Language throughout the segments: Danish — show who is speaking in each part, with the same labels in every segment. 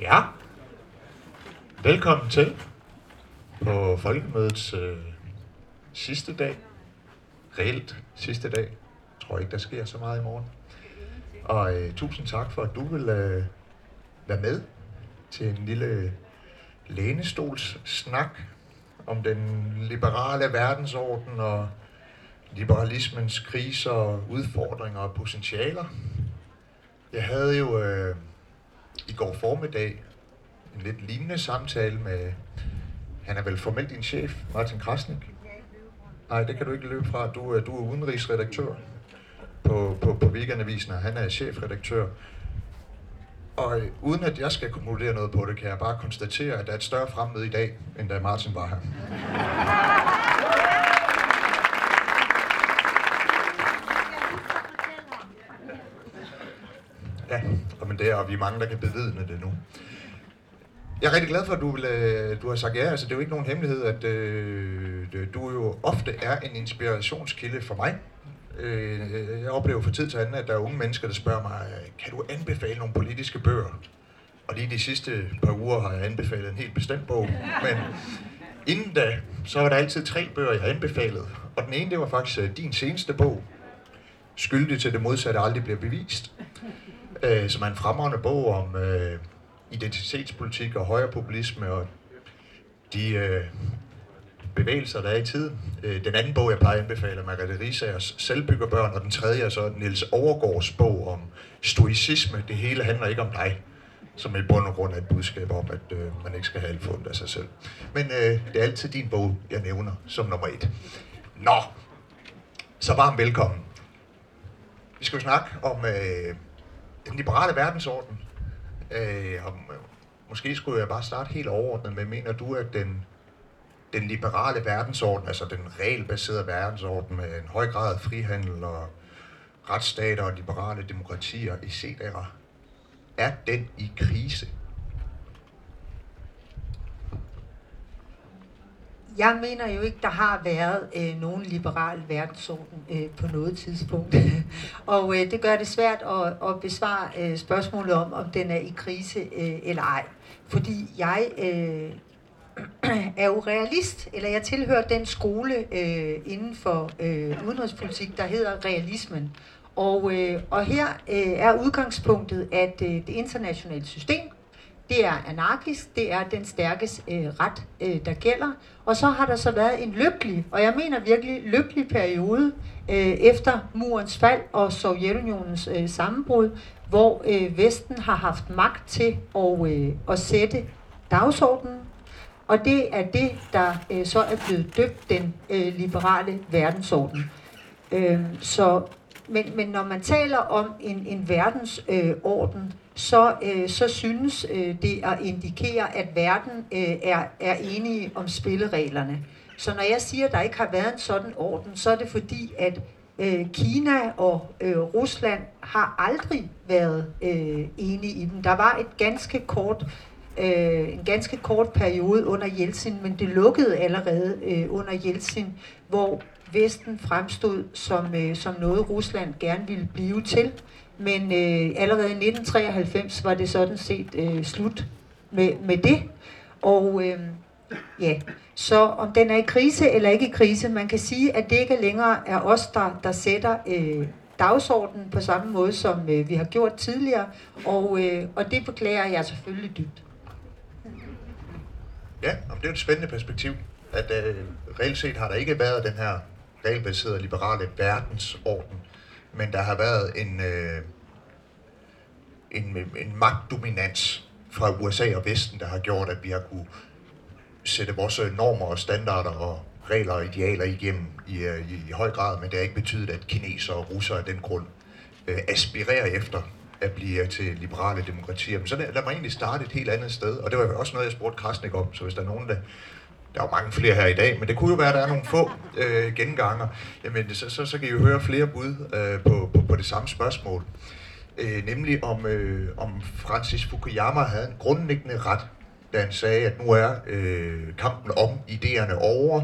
Speaker 1: Ja. Velkommen til på Folkemødets øh, sidste dag. Reelt sidste dag. Jeg tror ikke, der sker så meget i morgen. Og øh, tusind tak for, at du vil øh, være med til en lille lænestolssnak om den liberale verdensorden og liberalismens kriser og udfordringer og potentialer. Jeg havde jo øh, i går formiddag en lidt lignende samtale med, han er vel formelt din chef, Martin Krasnik? Nej, det kan du ikke løbe fra. Du, er- du er udenrigsredaktør på, på, på Weekendavisen, og han er chefredaktør. Og øh, uden at jeg skal konkludere noget på det, kan jeg bare konstatere, at der er et større fremmøde i dag, end da Martin var her. Ja, og men det og vi er mange, der kan bevidne det nu. Jeg er rigtig glad for, at du, vil, øh, du har sagt ja. Altså, det er jo ikke nogen hemmelighed, at øh, øh, du jo ofte er en inspirationskilde for mig. Øh, jeg oplever for tid til anden, at der er unge mennesker, der spørger mig, kan du anbefale nogle politiske bøger? Og lige de sidste par uger har jeg anbefalet en helt bestemt bog. Men inden da, så var der altid tre bøger, jeg anbefalede. Og den ene, det var faktisk øh, din seneste bog, Skyldig til det modsatte aldrig bliver bevist øh, som er en fremragende bog om øh, identitetspolitik og højrepopulisme og de øh, bevægelser, der er i tiden. Øh, den anden bog, jeg plejer at anbefale, er Margrethe Risagers Selvbyggerbørn, og den tredje er så Niels Overgaards bog om stoicisme. Det hele handler ikke om dig, som i bund og grund er et budskab om, at øh, man ikke skal have alt fundet af sig selv. Men øh, det er altid din bog, jeg nævner som nummer et. Nå, så varmt velkommen. Vi skal jo snakke om øh, den liberale verdensorden. Øh, og, måske skulle jeg bare starte helt overordnet med, mener du, at den, den liberale verdensorden, altså den regelbaserede verdensorden med en høj grad af frihandel og retsstater og liberale demokratier i CDR, er den i krise?
Speaker 2: Jeg mener jo ikke, der har været øh, nogen liberal verdensorden øh, på noget tidspunkt. og øh, det gør det svært at, at besvare øh, spørgsmålet om, om den er i krise øh, eller ej. Fordi jeg øh, er jo realist, eller jeg tilhører den skole øh, inden for øh, udenrigspolitik, der hedder realismen. Og, øh, og her øh, er udgangspunktet, at øh, det internationale system, det er anarkisk, det er den stærkes øh, ret, øh, der gælder. Og så har der så været en lykkelig, og jeg mener virkelig lykkelig periode øh, efter murens fald og Sovjetunionens øh, sammenbrud, hvor øh, Vesten har haft magt til at, øh, at sætte dagsordenen. Og det er det, der øh, så er blevet døbt den øh, liberale verdensorden. Øh, så, men, men når man taler om en, en verdensorden, øh, orden, så, øh, så synes øh, det at indikere, at verden øh, er, er enige om spillereglerne. Så når jeg siger, at der ikke har været en sådan orden, så er det fordi, at øh, Kina og øh, Rusland har aldrig været øh, enige i dem. Der var et ganske kort øh, en ganske kort periode under Jeltsin, men det lukkede allerede øh, under Jeltsin, hvor Vesten fremstod som, øh, som noget, Rusland gerne ville blive til. Men øh, allerede i 1993 var det sådan set øh, slut med, med det. Og øh, ja, så om den er i krise eller ikke i krise, man kan sige, at det ikke længere er os, der, der sætter øh, dagsordenen på samme måde, som øh, vi har gjort tidligere. Og, øh, og det beklager jeg selvfølgelig dybt.
Speaker 1: Ja, og det er et spændende perspektiv, at øh, reelt set har der ikke været den her regelbaserede liberale verdensorden, men der har været en, øh, en, en magtdominans fra USA og Vesten, der har gjort, at vi har kunne sætte vores øh, normer og standarder og regler og idealer igennem i, øh, i, i høj grad, men det har ikke betydet, at kinesere og russere af den grund øh, aspirerer efter at blive til liberale demokratier. Men så lad, lad mig egentlig starte et helt andet sted, og det var også noget, jeg spurgte Krasnik om, så hvis der er nogen, der der er jo mange flere her i dag, men det kunne jo være, at der er nogle få øh, genganger. Jamen, så, så, så kan I jo høre flere bud øh, på, på, på det samme spørgsmål. Øh, nemlig om, øh, om Francis Fukuyama havde en grundlæggende ret, da han sagde, at nu er øh, kampen om idéerne over.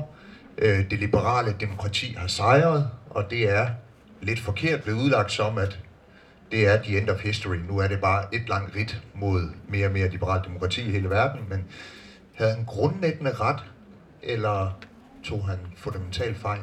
Speaker 1: Øh, det liberale demokrati har sejret, og det er lidt forkert blevet udlagt som, at det er the end of history. Nu er det bare et langt ridt mod mere og mere liberalt demokrati i hele verden, men havde en grundlæggende ret, eller tog han fundamentalt fejl?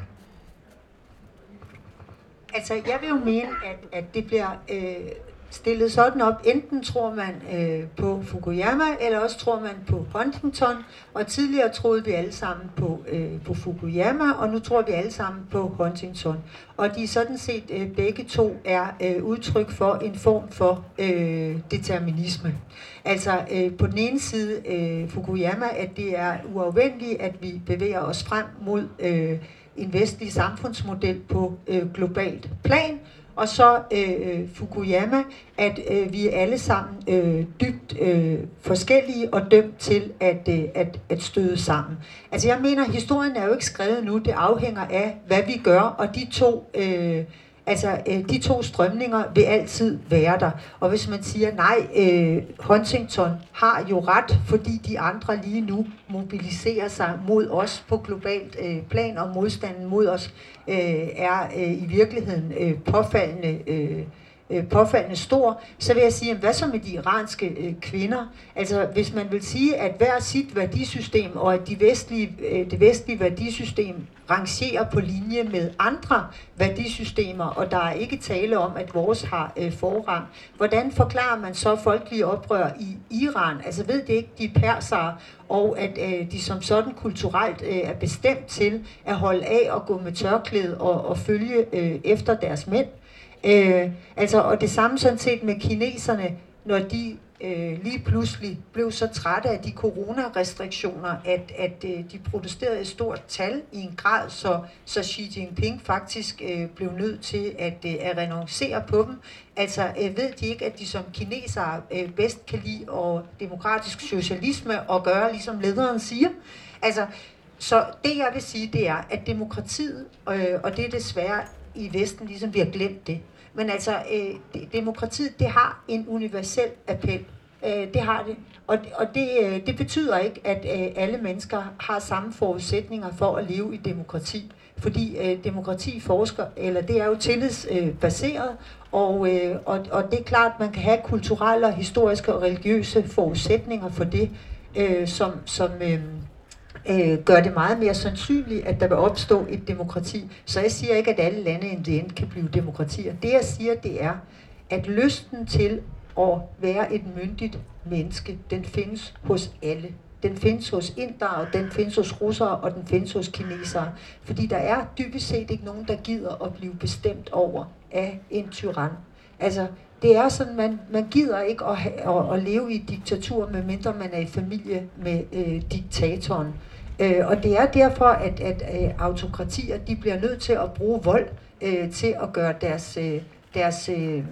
Speaker 2: Altså, jeg vil jo mene, at, at det bliver øh, stillet sådan op. Enten tror man øh, på Fukuyama, eller også tror man på Huntington. Og tidligere troede vi alle sammen på, øh, på Fukuyama, og nu tror vi alle sammen på Huntington. Og de sådan set øh, begge to er øh, udtryk for en form for øh, determinisme. Altså øh, på den ene side øh, Fukuyama, at det er uafvendeligt, at vi bevæger os frem mod øh, en vestlig samfundsmodel på øh, globalt plan, og så øh, Fukuyama, at øh, vi er alle sammen øh, dybt øh, forskellige og dømt til at, øh, at, at støde sammen. Altså jeg mener, historien er jo ikke skrevet nu, det afhænger af, hvad vi gør, og de to... Øh, Altså, øh, de to strømninger vil altid være der. Og hvis man siger, nej, øh, Huntington har jo ret, fordi de andre lige nu mobiliserer sig mod os på globalt øh, plan, og modstanden mod os øh, er øh, i virkeligheden øh, påfaldende øh, øh, påfaldende stor, så vil jeg sige, hvad så med de iranske øh, kvinder? Altså, hvis man vil sige, at hver sit værdisystem, og at de vestlige, øh, det vestlige værdisystem rangerer på linje med andre værdisystemer, og der er ikke tale om, at vores har øh, forrang. Hvordan forklarer man så folkelige oprør i Iran? Altså ved det ikke de persere, og at øh, de som sådan kulturelt øh, er bestemt til at holde af og gå med tørklæde og, og følge øh, efter deres mænd? Øh, Øh, altså, og det samme sådan set med kineserne, når de øh, lige pludselig blev så trætte af de coronarestriktioner, at, at øh, de protesterede i stort tal i en grad, så, så Xi Jinping faktisk øh, blev nødt til at, øh, at renoncere på dem. Altså øh, ved de ikke, at de som kinesere øh, bedst kan lide og demokratisk socialisme og gøre, ligesom lederen siger? Altså, så det jeg vil sige, det er, at demokratiet, øh, og det er desværre i Vesten, ligesom vi har glemt det, men altså, øh, demokratiet, det har en universel appel. Øh, det har det. Og, og det, øh, det betyder ikke, at øh, alle mennesker har samme forudsætninger for at leve i demokrati. Fordi øh, demokrati forsker, eller det er jo tillidsbaseret, øh, og, øh, og, og det er klart, at man kan have kulturelle, historiske og religiøse forudsætninger for det, øh, som, som, øh, øh, gør det meget mere sandsynligt, at der vil opstå et demokrati. Så jeg siger ikke, at alle lande i end kan blive demokratier. Det jeg siger, det er, at lysten til at være et myndigt menneske, den findes hos alle. Den findes hos indere, den findes hos russere, og den findes hos kinesere. Fordi der er dybest set ikke nogen, der gider at blive bestemt over af en tyran. Altså, det er sådan, man, man gider ikke at, have, at, at leve i et diktatur, medmindre man er i familie med øh, diktatoren. Øh, og det er derfor, at, at øh, autokratier de bliver nødt til at bruge vold øh, til at gøre deres, øh, deres øh,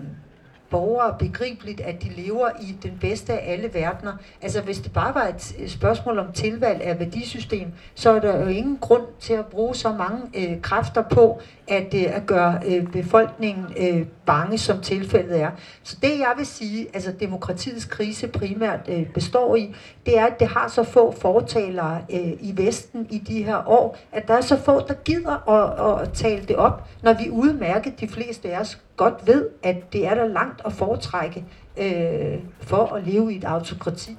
Speaker 2: borgere begribeligt, at de lever i den bedste af alle verdener. Altså hvis det bare var et spørgsmål om tilvalg af værdisystem, så er der jo ingen grund til at bruge så mange øh, kræfter på at, øh, at gøre øh, befolkningen øh, bange, som tilfældet er. Så det jeg vil sige, altså demokratiets krise primært øh, består i, det er, at det har så få fortalere øh, i Vesten i de her år, at der er så få, der gider at, at tale det op, når vi udmærket de fleste af os godt ved, at det er der langt at foretrække øh, for at leve i et autokrati.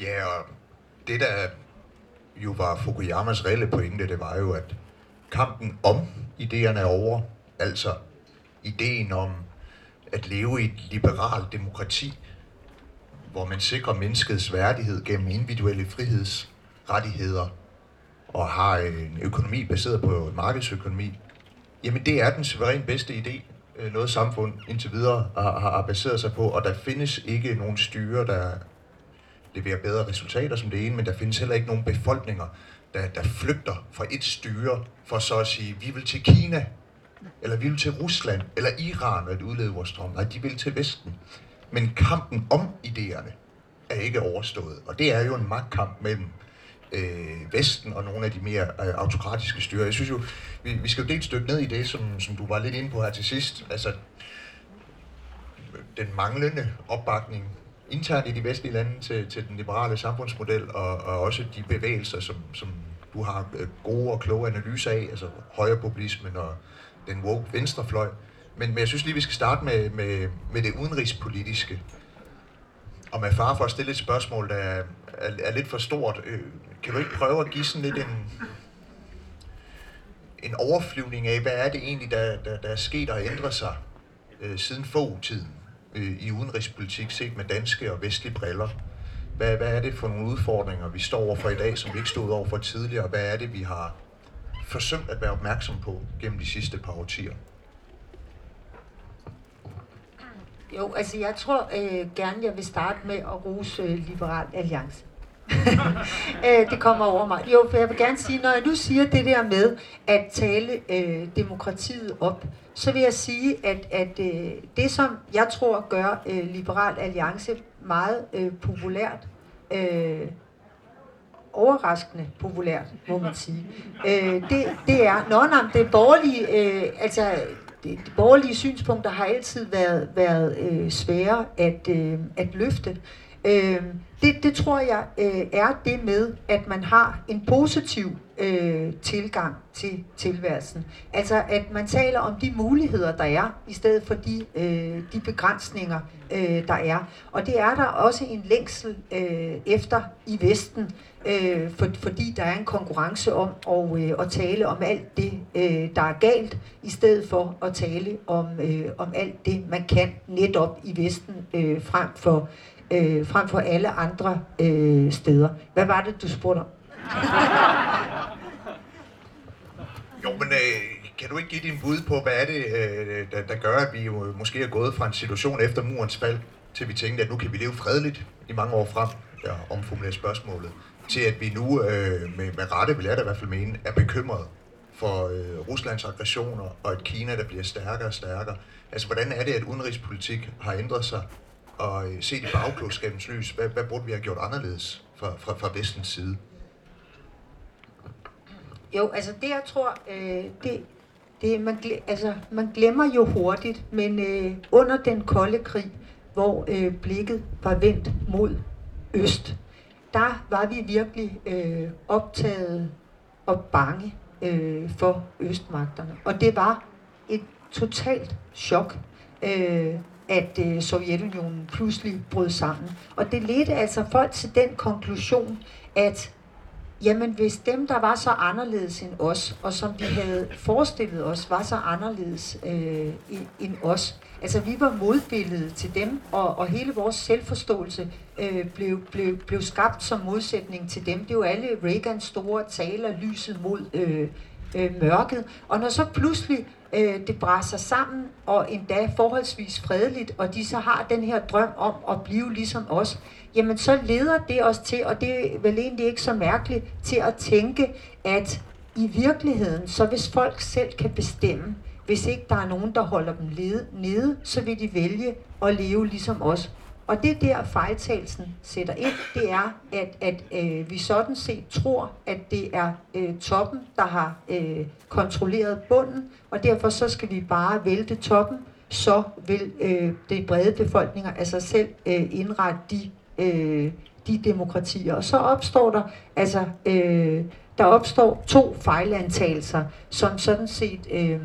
Speaker 1: Ja, og det der jo var Fukuyamas reelle pointe, det var jo, at kampen om idéerne er over. Altså ideen om at leve i et liberalt demokrati, hvor man sikrer menneskets værdighed gennem individuelle frihedsrettigheder og har en økonomi baseret på markedsøkonomi, jamen det er den suverænt bedste idé, øh, noget samfund indtil videre har, har baseret sig på, og der findes ikke nogen styre, der leverer bedre resultater som det ene, men der findes heller ikke nogen befolkninger, der, der flygter fra et styre for så at sige, vi vil til Kina, eller vi vil til Rusland, eller Iran at udlede vores drøm. Nej, de vil til Vesten. Men kampen om idéerne er ikke overstået. Og det er jo en magtkamp mellem øh, Vesten og nogle af de mere øh, autokratiske styrer. Jeg synes jo, vi, vi skal jo dels et stykke ned i det, som, som du var lidt inde på her til sidst. Altså, den manglende opbakning internt i de vestlige lande til, til den liberale samfundsmodel, og, og også de bevægelser, som, som du har øh, gode og kloge analyser af, altså højrepopulismen og den woke venstrefløj. Men, men jeg synes lige, vi skal starte med, med, med det udenrigspolitiske. Og med far for at stille et spørgsmål, der er, er, er lidt for stort. Øh, kan du ikke prøve at give sådan lidt en, en overflyvning af, hvad er det egentlig, der, der, der er sket og ændret sig øh, siden få-tiden øh, i udenrigspolitik, set med danske og vestlige briller? Hvad, hvad er det for nogle udfordringer, vi står overfor i dag, som vi ikke stod overfor tidligere? Hvad er det, vi har forsømt at være opmærksom på gennem de sidste par årtier?
Speaker 2: Jo, altså jeg tror øh, gerne, jeg vil starte med at rose øh, Liberal Alliance. øh, det kommer over mig. Jo, for jeg vil gerne sige, når jeg nu siger det der med at tale øh, demokratiet op, så vil jeg sige, at, at øh, det som jeg tror gør øh, Liberal Alliance meget øh, populært, øh, overraskende populært, må man sige, øh, det, det er, nå, nej, det borgerlige, øh, altså det, de borgerlige synspunkter har altid været, været øh, svære at, øh, at løfte. Øh, det, det tror jeg øh, er det med, at man har en positiv øh, tilgang til tilværelsen. Altså at man taler om de muligheder, der er, i stedet for de, øh, de begrænsninger, øh, der er. Og det er der også en længsel øh, efter i Vesten, øh, for, fordi der er en konkurrence om at, øh, at tale om alt det, øh, der er galt, i stedet for at tale om, øh, om alt det, man kan netop i Vesten, øh, frem for øh, frem for alle andre øh, steder. Hvad var det, du spurgte om?
Speaker 1: Jo, men øh, kan du ikke give din bud på, hvad er det, øh, der, der gør, at vi jo måske er gået fra en situation efter murens fald, til vi tænkte, at nu kan vi leve fredeligt i mange år frem, der omformulerer spørgsmålet, til at vi nu, øh, med, med rette vil jeg da i hvert fald mene, er bekymret for øh, Ruslands aggressioner og et Kina, der bliver stærkere og stærkere. Altså, hvordan er det, at udenrigspolitik har ændret sig og øh, se det i bagklodskabens lys, hvad, hvad burde vi have gjort anderledes fra, fra, fra vestens side?
Speaker 2: Jo, altså det jeg tror, øh, det, det man, altså, man glemmer jo hurtigt, men øh, under den kolde krig, hvor øh, blikket var vendt mod øst, der var vi virkelig øh, optaget og bange øh, for østmagterne. Og det var et totalt chok. Øh, at øh, Sovjetunionen pludselig brød sammen. Og det ledte altså folk til den konklusion, at jamen hvis dem, der var så anderledes end os, og som vi havde forestillet os, var så anderledes øh, end os, altså vi var modbilledet til dem, og, og hele vores selvforståelse øh, blev, blev, blev skabt som modsætning til dem. Det jo alle Reagans store taler, lyset mod øh, øh, mørket. Og når så pludselig øh, det brænder sammen, og endda forholdsvis fredeligt, og de så har den her drøm om at blive ligesom os, jamen så leder det os til, og det er vel egentlig ikke så mærkeligt, til at tænke, at i virkeligheden, så hvis folk selv kan bestemme, hvis ikke der er nogen, der holder dem nede, så vil de vælge at leve ligesom os. Og det der fejltagelsen sætter ind, det er, at, at øh, vi sådan set tror, at det er øh, toppen, der har øh, kontrolleret bunden, og derfor så skal vi bare vælte toppen, så vil øh, de brede befolkninger af sig selv øh, indrette de, øh, de demokratier. Og så opstår der altså øh, der opstår to fejlantagelser, som sådan set øh,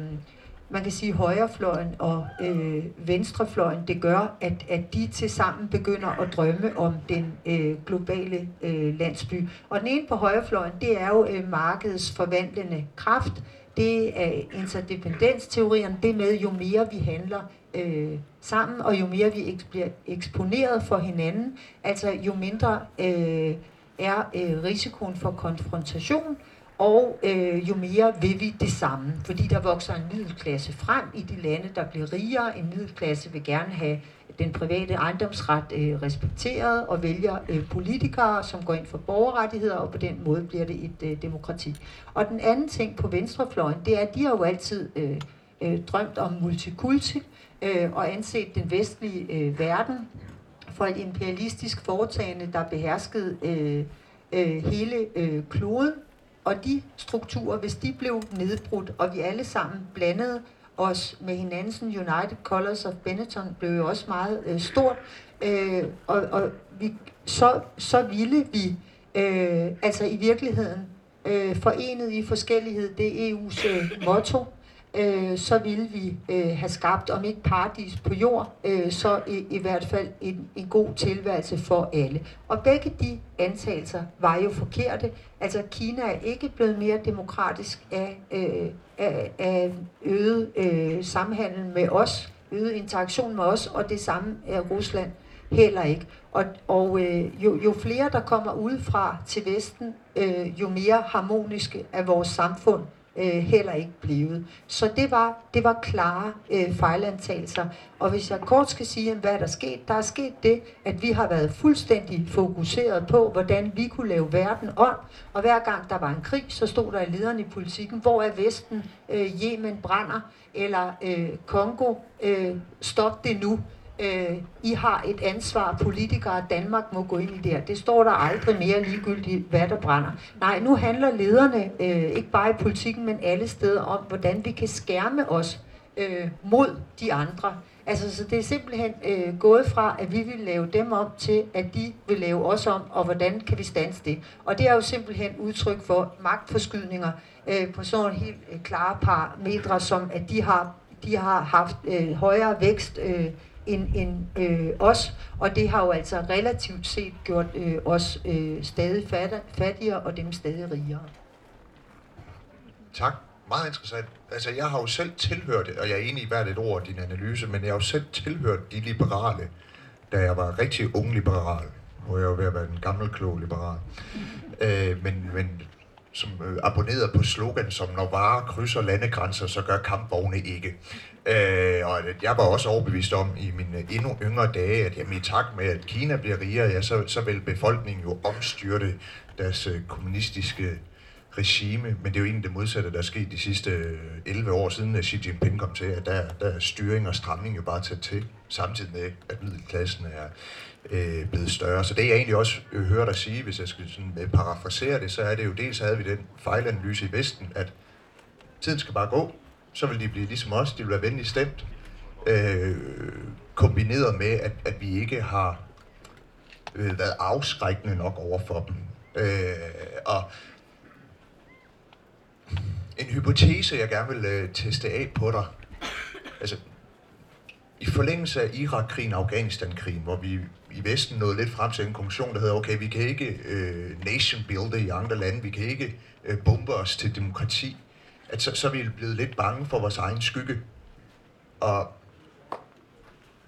Speaker 2: man kan sige højrefløjen og øh, venstrefløjen, det gør, at, at de til sammen begynder at drømme om den øh, globale øh, landsby. Og den ene på højrefløjen, det er jo øh, markedets forvandlende kraft. Det er interdependensteorien, det med jo mere vi handler øh, sammen, og jo mere vi eks- bliver eksponeret for hinanden, altså jo mindre øh, er øh, risikoen for konfrontation, og øh, jo mere vil vi det samme, fordi der vokser en middelklasse frem i de lande, der bliver rigere. En middelklasse vil gerne have den private ejendomsret øh, respekteret og vælger øh, politikere, som går ind for borgerrettigheder, og på den måde bliver det et øh, demokrati. Og den anden ting på venstrefløjen, det er, at de har jo altid øh, øh, drømt om multikulti øh, og anset den vestlige øh, verden for et imperialistisk foretagende, der beherskede øh, øh, hele øh, kloden, og de strukturer, hvis de blev nedbrudt, og vi alle sammen blandede os med hinanden, United Colors of Benetton blev jo også meget øh, stort, øh, og, og vi, så, så ville vi øh, altså i virkeligheden øh, forenet i forskellighed, det er EU's øh, motto, øh, så ville vi øh, have skabt, om ikke paradis på jord, øh, så i, i hvert fald en, en god tilværelse for alle. Og begge de antagelser var jo forkerte. Altså Kina er ikke blevet mere demokratisk af, øh, af, af øget øh, samhandel med os, øget interaktion med os, og det samme er Rusland heller ikke. Og, og øh, jo, jo flere der kommer udefra til Vesten, øh, jo mere harmoniske er vores samfund øh, heller ikke blevet. Så det var, det var klare øh, fejlantagelser. Og hvis jeg kort skal sige, hvad der er sket, der er sket det, at vi har været fuldstændig fokuseret på, hvordan vi kunne lave verden om. Og hver gang der var en krig, så stod der i lederen i politikken, hvor er Vesten, øh, Yemen brænder, eller øh, Kongo, øh, stop det nu øh, I har et ansvar, politikere, Danmark må gå ind i det her. Det står der aldrig mere ligegyldigt, hvad der brænder. Nej, nu handler lederne, øh, ikke bare i politikken, men alle steder om, hvordan vi kan skærme os øh, mod de andre. Altså, så det er simpelthen øh, gået fra, at vi vil lave dem om, til at de vil lave os om, og hvordan kan vi stanse det. Og det er jo simpelthen udtryk for magtforskydninger øh, på sådan helt øh, klare parametre, som at de har, de har haft øh, højere vækst øh, end, end øh, os, og det har jo altså relativt set gjort øh, os øh, stadig fattigere og dem stadig rigere.
Speaker 1: Tak. Meget interessant. Altså, jeg har jo selv tilhørt, og jeg er enig i hvert et ord din analyse, men jeg har jo selv tilhørt de liberale, da jeg var rigtig ung liberal, hvor jeg var ved at være en gammel, klog liberal. Øh, men, men som øh, abonnerede på slogan som, når varer krydser landegrænser, så gør kampvogne ikke. Øh, og jeg var også overbevist om i mine endnu yngre dage, at jamen, i takt med, at Kina bliver rigere, ja, så, så vil befolkningen jo omstyrte deres øh, kommunistiske regime, men det er jo egentlig det modsatte, der er sket de sidste øh, 11 år siden, at Xi Jinping kom til, at der, der er styring og stramning jo bare tæt til, samtidig med, at middelklassen er øh, blevet større. Så det jeg egentlig også øh, hører dig sige, hvis jeg skal sådan, parafrasere det, så er det jo dels havde vi den fejlanalyse i Vesten, at tiden skal bare gå, så vil de blive ligesom os, de vil være venligt stemt, øh, kombineret med, at, at vi ikke har øh, været afskrækkende nok over for dem. Øh, og en hypotese, jeg gerne vil øh, teste af på dig. Altså, i forlængelse af Irak-krigen og Afghanistan-krigen, hvor vi i Vesten nåede lidt frem til en konklusion, der hedder, okay, vi kan ikke øh, nation builde i andre lande, vi kan ikke øh, bombe os til demokrati, at så, så er vi blevet lidt bange for vores egen skygge. Og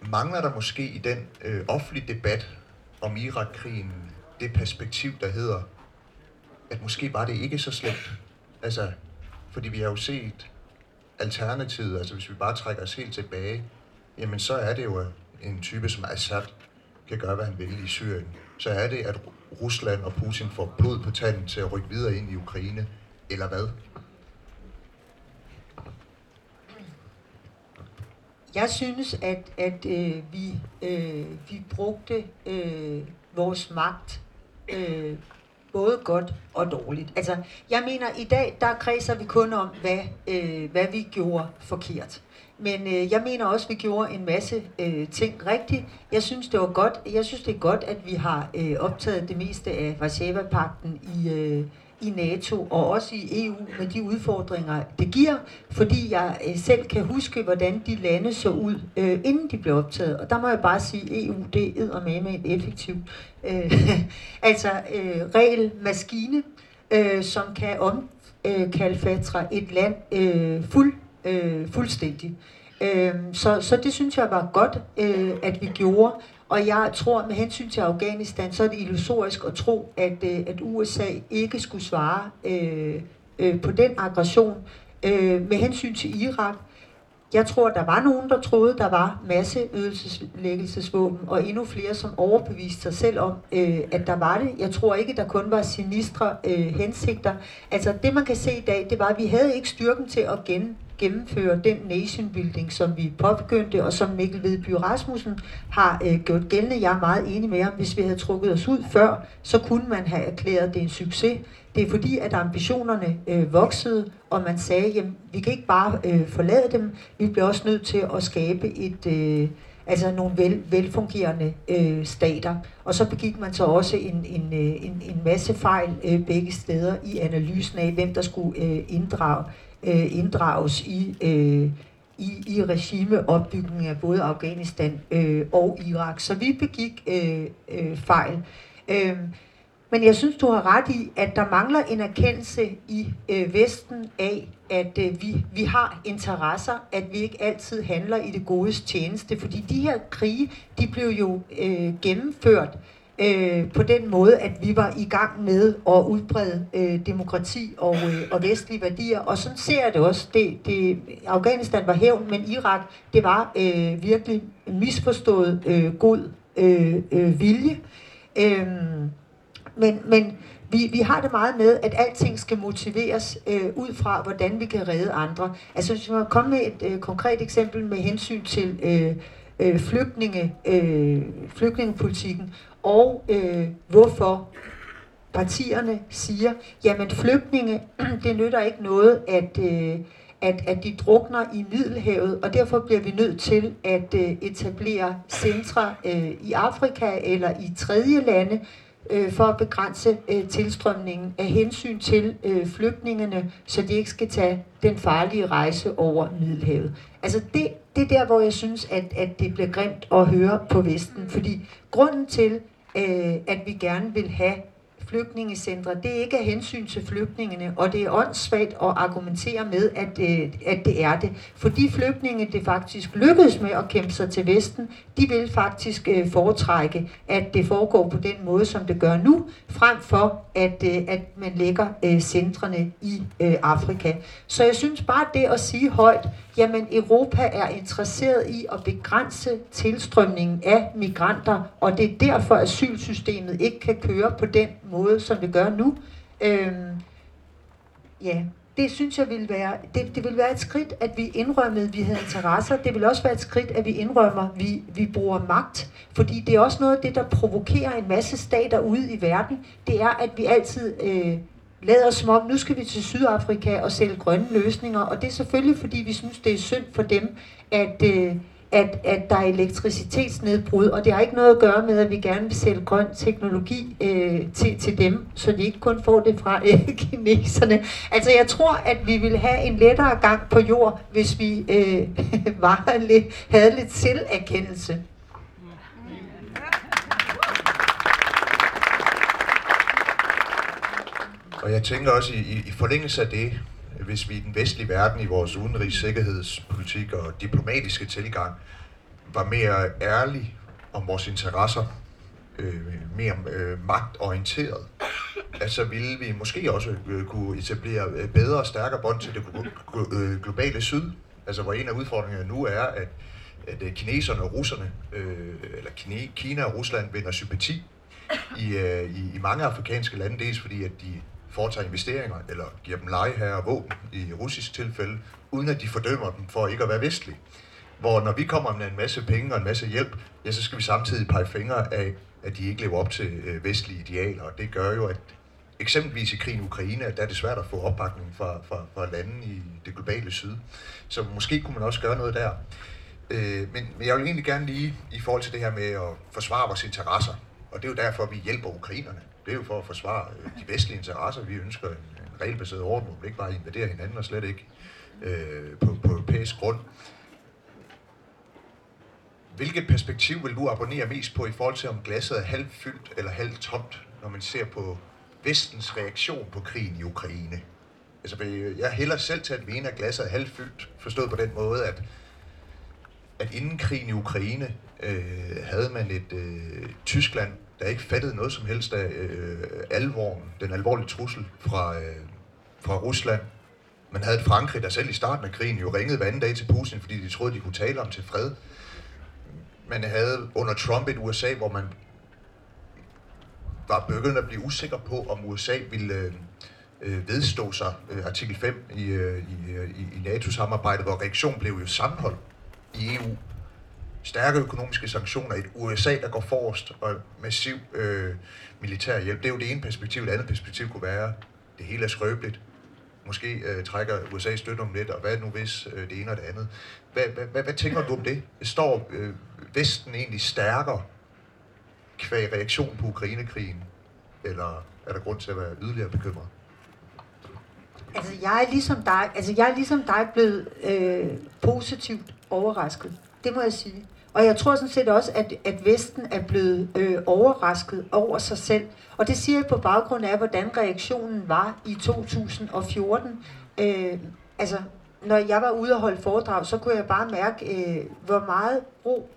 Speaker 1: mangler der måske i den øh, offentlige debat om Irak-krigen det perspektiv, der hedder, at måske var det ikke så slemt. Altså, fordi vi har jo set alternativet, altså hvis vi bare trækker os helt tilbage, jamen så er det jo øh, en type som Assad kan gøre, hvad han vil i Syrien. Så er det, at Rusland og Putin får blod på tanden til at rykke videre ind i Ukraine, eller hvad?
Speaker 2: Jeg synes, at, at øh, vi, øh, vi brugte øh, vores magt øh, både godt og dårligt. Altså, jeg mener, i dag, der kredser vi kun om, hvad, øh, hvad vi gjorde forkert. Men øh, jeg mener også, at vi gjorde en masse øh, ting rigtigt. Jeg synes, det var godt. Jeg synes, det er godt, at vi har øh, optaget det meste af Varsava-pakten i, øh, i NATO og også i EU med de udfordringer, det giver, fordi jeg øh, selv kan huske, hvordan de lande så ud, øh, inden de blev optaget. Og der må jeg bare sige, at EU, det er med med en effektivt, øh, altså øh, regelmaskine, øh, som kan omkalfatre øh, et land øh, fuld, øh, fuldstændig. Øh, så, så det synes jeg var godt, øh, at vi gjorde. Og jeg tror, med hensyn til Afghanistan, så er det illusorisk at tro, at, øh, at USA ikke skulle svare øh, øh, på den aggression. Øh, med hensyn til Irak, jeg tror, der var nogen, der troede, der var masse masseødelseslæggelsesvåben, og endnu flere, som overbeviste sig selv om, øh, at der var det. Jeg tror ikke, der kun var sinistre øh, hensigter. Altså, det man kan se i dag, det var, at vi havde ikke styrken til at gen, gennemføre den nation building, som vi påbegyndte, og som Mikkel Vedby Rasmussen har øh, gjort gældende. Jeg er meget enig med ham. Hvis vi havde trukket os ud før, så kunne man have erklæret det en succes. Det er fordi, at ambitionerne øh, voksede, og man sagde, jamen, vi kan ikke bare øh, forlade dem, vi bliver også nødt til at skabe et... Øh, altså nogle vel, velfungerende øh, stater. Og så begik man så også en, en, øh, en, en masse fejl øh, begge steder i analysen af, hvem der skulle øh, inddrage øh, inddrages i, øh, i, i regimeopbygningen af både Afghanistan øh, og Irak. Så vi begik øh, øh, fejl. Øh, men jeg synes, du har ret i, at der mangler en erkendelse i øh, Vesten af, at øh, vi, vi har interesser, at vi ikke altid handler i det godes tjeneste. Fordi de her krige, de blev jo øh, gennemført øh, Øh, på den måde, at vi var i gang med at udbrede øh, demokrati og, øh, og vestlige værdier. Og sådan ser jeg det også. Det, det, Afghanistan var hævn, men Irak, det var øh, virkelig misforstået øh, god øh, øh, vilje. Øh, men, men vi, vi har det meget med, at alting skal motiveres øh, ud fra, hvordan vi kan redde andre. Altså hvis man komme med et øh, konkret eksempel med hensyn til øh, øh, flygtninge, øh, flygtningepolitikken, og øh, hvorfor partierne siger, jamen flygtninge, det nytter ikke noget, at, øh, at, at de drukner i Middelhavet, og derfor bliver vi nødt til at øh, etablere centre øh, i Afrika eller i tredje lande, øh, for at begrænse øh, tilstrømningen af hensyn til øh, flygtningene, så de ikke skal tage den farlige rejse over Middelhavet. Altså det, det er der, hvor jeg synes, at, at det bliver grimt at høre på Vesten, fordi grunden til, øh, at vi gerne vil have flygtningecentre. Det er ikke af hensyn til flygtningene, og det er åndssvagt at argumentere med, at, øh, at det er det. For de flygtninge, det faktisk lykkedes med at kæmpe sig til Vesten, de vil faktisk øh, foretrække, at det foregår på den måde, som det gør nu, frem for at, øh, at man lægger øh, centrene i øh, Afrika. Så jeg synes bare det at sige højt, jamen Europa er interesseret i at begrænse tilstrømningen af migranter, og det er derfor, at asylsystemet ikke kan køre på den måde, som det gør nu. Øhm, ja, det synes jeg vil være, det, det vil være et skridt, at vi indrømmede, at vi havde interesser. Det vil også være et skridt, at vi indrømmer, at vi, vi bruger magt. Fordi det er også noget af det, der provokerer en masse stater ude i verden. Det er, at vi altid øh, lader som om, nu skal vi til Sydafrika og sælge grønne løsninger. Og det er selvfølgelig, fordi vi synes, det er synd for dem, at... Øh, at, at der er elektricitetsnedbrud, og det har ikke noget at gøre med, at vi gerne vil sælge grøn teknologi øh, til, til dem, så de ikke kun får det fra øh, kineserne. Altså jeg tror, at vi vil have en lettere gang på jord, hvis vi øh, var lidt, havde lidt selverkendelse.
Speaker 1: Og jeg tænker også i, i, i forlængelse af det, hvis vi i den vestlige verden i vores udenrigs sikkerhedspolitik og diplomatiske tilgang var mere ærlige om vores interesser, øh, mere øh, magtorienteret, altså ville vi måske også øh, kunne etablere øh, bedre og stærkere bånd til det øh, globale syd. Altså hvor en af udfordringerne nu er, at, at øh, kineserne og russerne, øh, eller Kina og Rusland vinder sympati i, øh, i, i mange afrikanske lande, dels fordi at de foretager investeringer, eller giver dem lejeherre og våben i russisk tilfælde, uden at de fordømmer dem for ikke at være vestlige. Hvor når vi kommer med en masse penge og en masse hjælp, ja, så skal vi samtidig pege fingre af, at de ikke lever op til øh, vestlige idealer. Og det gør jo, at eksempelvis i krigen i Ukraine, der er det svært at få opbakning fra, fra, fra lande i det globale syd. Så måske kunne man også gøre noget der. Øh, men, men jeg vil egentlig gerne lige i forhold til det her med at forsvare vores interesser, og det er jo derfor, vi hjælper ukrainerne. Det er jo for at forsvare øh, de vestlige interesser. Vi ønsker en, en regelbaseret orden, hvor vi ikke bare invaderer hinanden og slet ikke øh, på, på europæisk grund. Hvilket perspektiv vil du abonnere mest på i forhold til, om glasset er halvt fyldt eller halvt tomt, når man ser på vestens reaktion på krigen i Ukraine? Altså, øh, jeg hælder selv til at mene, at glasset er halvt fyldt, forstået på den måde, at, at inden krigen i Ukraine øh, havde man et øh, Tyskland, der ikke fattede noget som helst af øh, alvoren, den alvorlige trussel fra, øh, fra Rusland. Man havde et Frankrig, der selv i starten af krigen jo ringede hver anden dag til Putin, fordi de troede, de kunne tale om til fred. Man havde under Trump et USA, hvor man var begyndt at blive usikker på, om USA ville øh, øh, vedstå sig øh, artikel 5 i, øh, i, øh, i, i NATO-samarbejdet, hvor reaktionen blev jo sammenhold i EU stærke økonomiske sanktioner, et USA, der går forrest og massiv øh, militær hjælp. Det er jo det ene perspektiv. Det andet perspektiv kunne være, det hele er skrøbeligt. Måske øh, trækker USA støtte om lidt, og hvad nu hvis øh, det ene og det andet. Hvad, hvad, hvad, hvad tænker du om det? Står øh, Vesten egentlig stærkere kvæg reaktion på Ukrainekrigen? Eller er der grund til at være yderligere bekymret?
Speaker 2: Altså, jeg er ligesom dig, altså, jeg er ligesom dig blevet øh, positivt overrasket. Det må jeg sige. Og jeg tror sådan set også, at, at Vesten er blevet øh, overrasket over sig selv. Og det siger jeg på baggrund af, hvordan reaktionen var i 2014. Øh, altså, når jeg var ude og holde foredrag, så kunne jeg bare mærke, øh, hvor meget brug,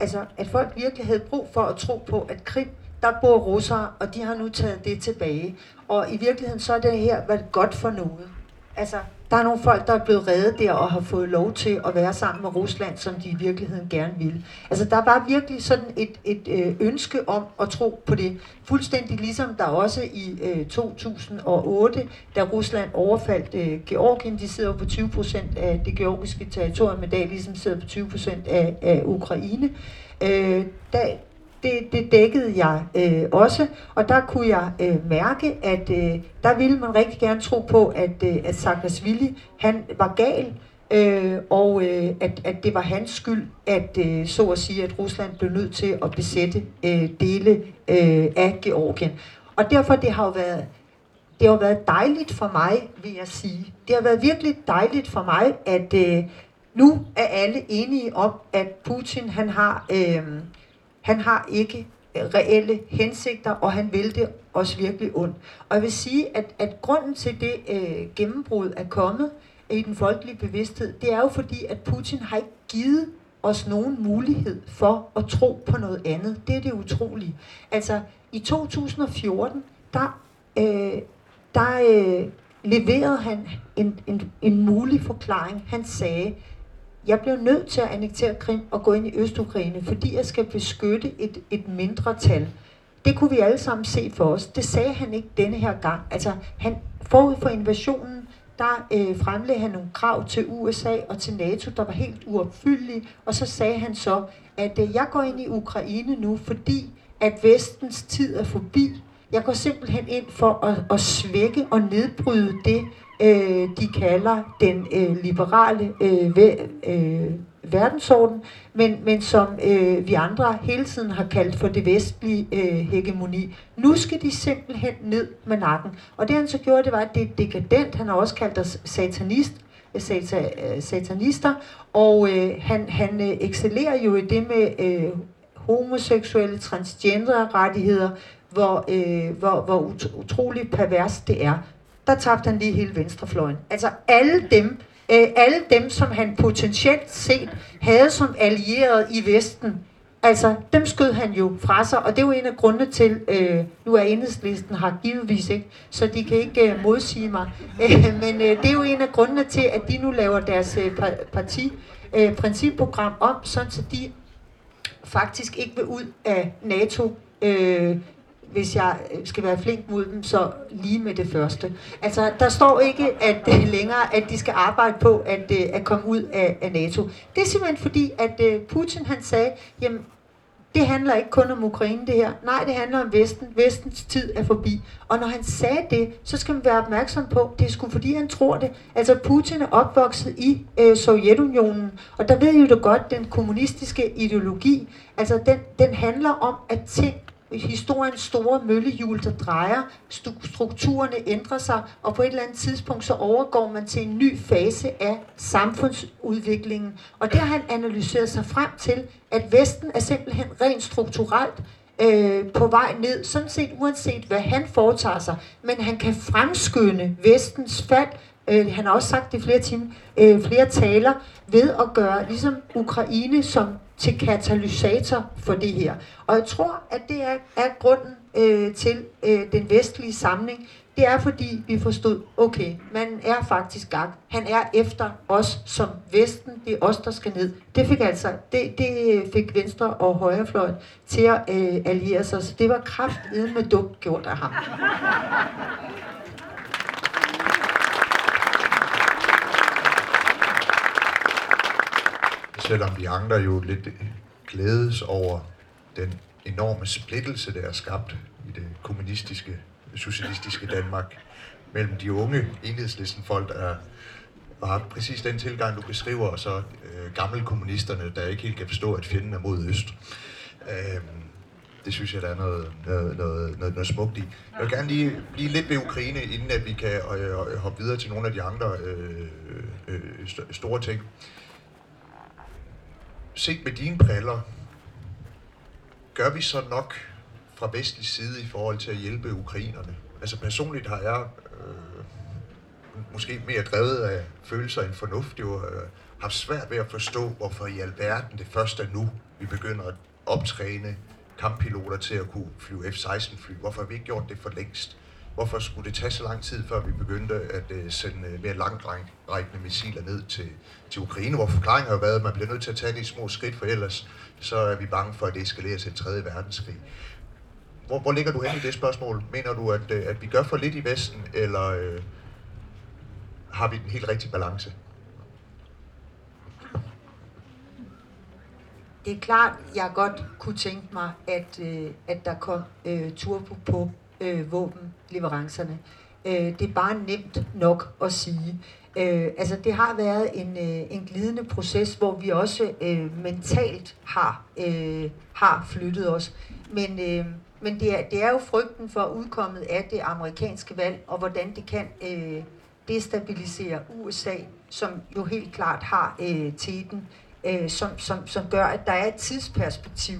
Speaker 2: altså at folk virkelig havde brug for at tro på, at Krim, der bor russere, og de har nu taget det tilbage. Og i virkeligheden så er det her været godt for noget. Altså, der er nogle folk, der er blevet reddet der og har fået lov til at være sammen med Rusland, som de i virkeligheden gerne vil. Altså, der var virkelig sådan et, et øh, ønske om at tro på det. Fuldstændig ligesom der også i øh, 2008, da Rusland overfaldt øh, Georgien, de sidder på 20 procent af det georgiske territorium, men dag ligesom sidder på 20 procent af, af Ukraine. Øh, der, det, det dækkede jeg øh, også, og der kunne jeg øh, mærke, at øh, der ville man rigtig gerne tro på, at, øh, at Saakashvili, han var gal, øh, og øh, at, at det var hans skyld, at øh, så at sige, at Rusland blev nødt til at besætte øh, dele øh, af Georgien. Og derfor det har jo været det har været dejligt for mig, vil jeg sige. Det har været virkelig dejligt for mig, at øh, nu er alle enige om, at Putin han har øh, han har ikke øh, reelle hensigter, og han vil det også virkelig ondt. Og jeg vil sige, at, at grunden til det øh, gennembrud er kommet i den folkelige bevidsthed, det er jo fordi, at Putin har ikke givet os nogen mulighed for at tro på noget andet. Det er det utrolige. Altså, i 2014, der, øh, der øh, leverede han en, en, en mulig forklaring. Han sagde, jeg bliver nødt til at annektere Krim og gå ind i Østukraine, fordi jeg skal beskytte et, et mindre tal. Det kunne vi alle sammen se for os. Det sagde han ikke denne her gang. Altså, han forud for invasionen, der øh, fremlagde han nogle krav til USA og til NATO, der var helt uopfyldelige, og så sagde han så, at øh, jeg går ind i Ukraine nu, fordi at vestens tid er forbi. Jeg går simpelthen ind for at, at svække og nedbryde det, øh, de kalder den øh, liberale øh, væ, øh, verdensorden, men, men som øh, vi andre hele tiden har kaldt for det vestlige øh, hegemoni. Nu skal de simpelthen ned med nakken. Og det han så gjorde, det var, at det er dekadent. Han har også kaldt os satanist, øh, sata, øh, satanister, og øh, han, han øh, excellerer jo i det med øh, homoseksuelle, transgender rettigheder, hvor, øh, hvor, hvor utroligt pervers det er der tabte han lige hele venstrefløjen. Altså alle dem, øh, alle dem, som han potentielt set havde som allieret i Vesten, altså dem skød han jo fra sig, og det er jo en af grundene til, øh, nu er enhedslisten har givetvis ikke, så de kan ikke øh, modsige mig, øh, men øh, det er jo en af grundene til, at de nu laver deres øh, parti øh, principprogram om, sådan så de faktisk ikke vil ud af NATO øh, hvis jeg øh, skal være flink mod dem, så lige med det første. Altså, der står ikke at øh, længere, at de skal arbejde på at, øh, at komme ud af, af NATO. Det er simpelthen fordi, at Putin han sagde, jamen, det handler ikke kun om Ukraine det her. Nej, det handler om Vesten. Vestens tid er forbi. Og når han sagde det, så skal man være opmærksom på, det er sgu fordi han tror det. Altså Putin er opvokset i øh, Sovjetunionen, og der ved I jo da godt, den kommunistiske ideologi, altså den, den handler om, at ting historiens store møllehjul, der drejer, strukturerne ændrer sig, og på et eller andet tidspunkt så overgår man til en ny fase af samfundsudviklingen. Og der har han analyseret sig frem til, at Vesten er simpelthen rent strukturelt øh, på vej ned, sådan set uanset hvad han foretager sig, men han kan fremskynde Vestens fald, øh, han har også sagt det i flere, timer, øh, flere taler, ved at gøre ligesom Ukraine som til katalysator for det her. Og jeg tror, at det er, er grunden øh, til øh, den vestlige samling. Det er fordi, vi forstod, okay, man er faktisk gang. Han er efter os som Vesten. Det er os, der skal ned. Det fik altså, det, det fik Venstre og Højrefløjen til at øh, alliere sig. Så det var kraft med dumt gjort af ham.
Speaker 1: Selvom de andre jo lidt glædes over den enorme splittelse, der er skabt i det kommunistiske, socialistiske Danmark, mellem de unge enhedslisten folk, der har præcis den tilgang, du beskriver, og så øh, gamle kommunisterne, der ikke helt kan forstå, at fjenden er mod øst. Øh, Det synes jeg, der er noget, noget, noget, noget, noget smukt i. Jeg vil gerne lige blive lidt ved Ukraine, inden at vi kan øh, hoppe videre til nogle af de andre øh, øh, store ting. Set med dine briller, gør vi så nok fra vestlig side i forhold til at hjælpe ukrainerne? Altså personligt har jeg øh, måske mere drevet af følelser end fornuft, jo øh, haft svært ved at forstå, hvorfor i alverden det først er nu, vi begynder at optræne kamppiloter til at kunne flyve F-16 fly. Hvorfor har vi ikke gjort det for længst? Hvorfor skulle det tage så lang tid, før vi begyndte at øh, sende øh, mere langtrækkende missiler ned til, til Ukraine? Hvor forklaringen har været, at man bliver nødt til at tage de små skridt, for ellers så er vi bange for, at det eskalerer til en tredje verdenskrig. Hvor, hvor ligger du hen i det spørgsmål? Mener du, at, øh, at vi gør for lidt i Vesten, eller øh, har vi den helt rigtige balance?
Speaker 2: Det er klart, jeg godt kunne tænke mig, at, øh, at der kom øh, turbo på øh, våbenleverancerne. Øh, det er bare nemt nok at sige. Øh, altså det har været en, øh, en glidende proces, hvor vi også øh, mentalt har, øh, har flyttet os. Men, øh, men det, er, det er jo frygten for udkommet af det amerikanske valg, og hvordan det kan øh, destabilisere USA, som jo helt klart har øh, teten øh, som, som, som gør, at der er et tidsperspektiv.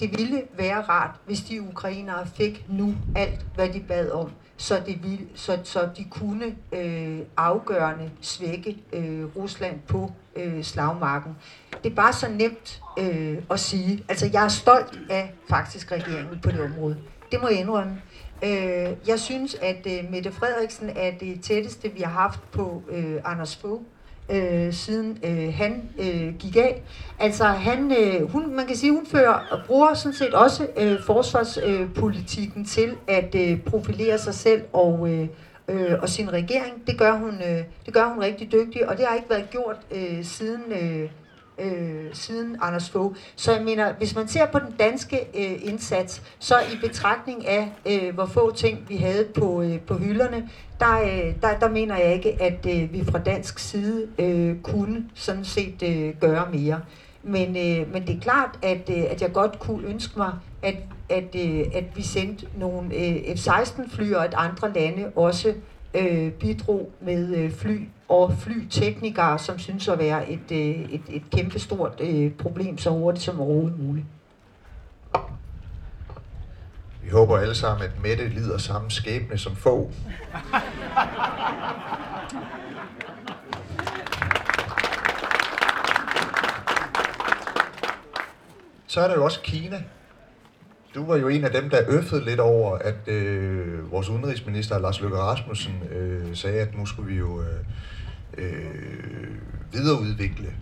Speaker 2: Det ville være rart, hvis de ukrainere fik nu alt, hvad de bad om, så, det ville, så, så de kunne øh, afgørende svække øh, Rusland på øh, slagmarken. Det er bare så nemt øh, at sige. Altså, jeg er stolt af faktisk regeringen på det område. Det må jeg indrømme. Øh, jeg synes, at øh, Mette Frederiksen er det tætteste, vi har haft på øh, Anders Fogh øh, siden øh, han øh, gik af. Altså han, øh, hun, man kan sige, hun fører og bruger sådan set også øh, forsvarspolitikken øh, til at øh, profilere sig selv og øh, øh, og sin regering. Det gør hun, øh, det gør hun rigtig dygtigt, og det har ikke været gjort øh, siden øh, øh, siden Anders Fogh. Så jeg mener, hvis man ser på den danske øh, indsats, så i betragtning af, øh, hvor få ting vi havde på, øh, på hylderne, der, øh, der, der mener jeg ikke, at øh, vi fra dansk side øh, kunne sådan set øh, gøre mere. Men, øh, men det er klart, at, øh, at jeg godt kunne ønske mig, at, at, øh, at vi sendte nogle øh, F-16 fly, og at andre lande også øh, bidrog med øh, fly og flyteknikere, som synes at være et, øh, et, et kæmpestort øh, problem så hurtigt som overhovedet muligt.
Speaker 1: Vi håber alle sammen, at Mette lider samme skæbne som få. Så er der jo også Kina. Du var jo en af dem, der øffede lidt over, at øh, vores udenrigsminister Lars Løkke Rasmussen øh, sagde, at nu skulle vi jo øh, øh, videreudvikle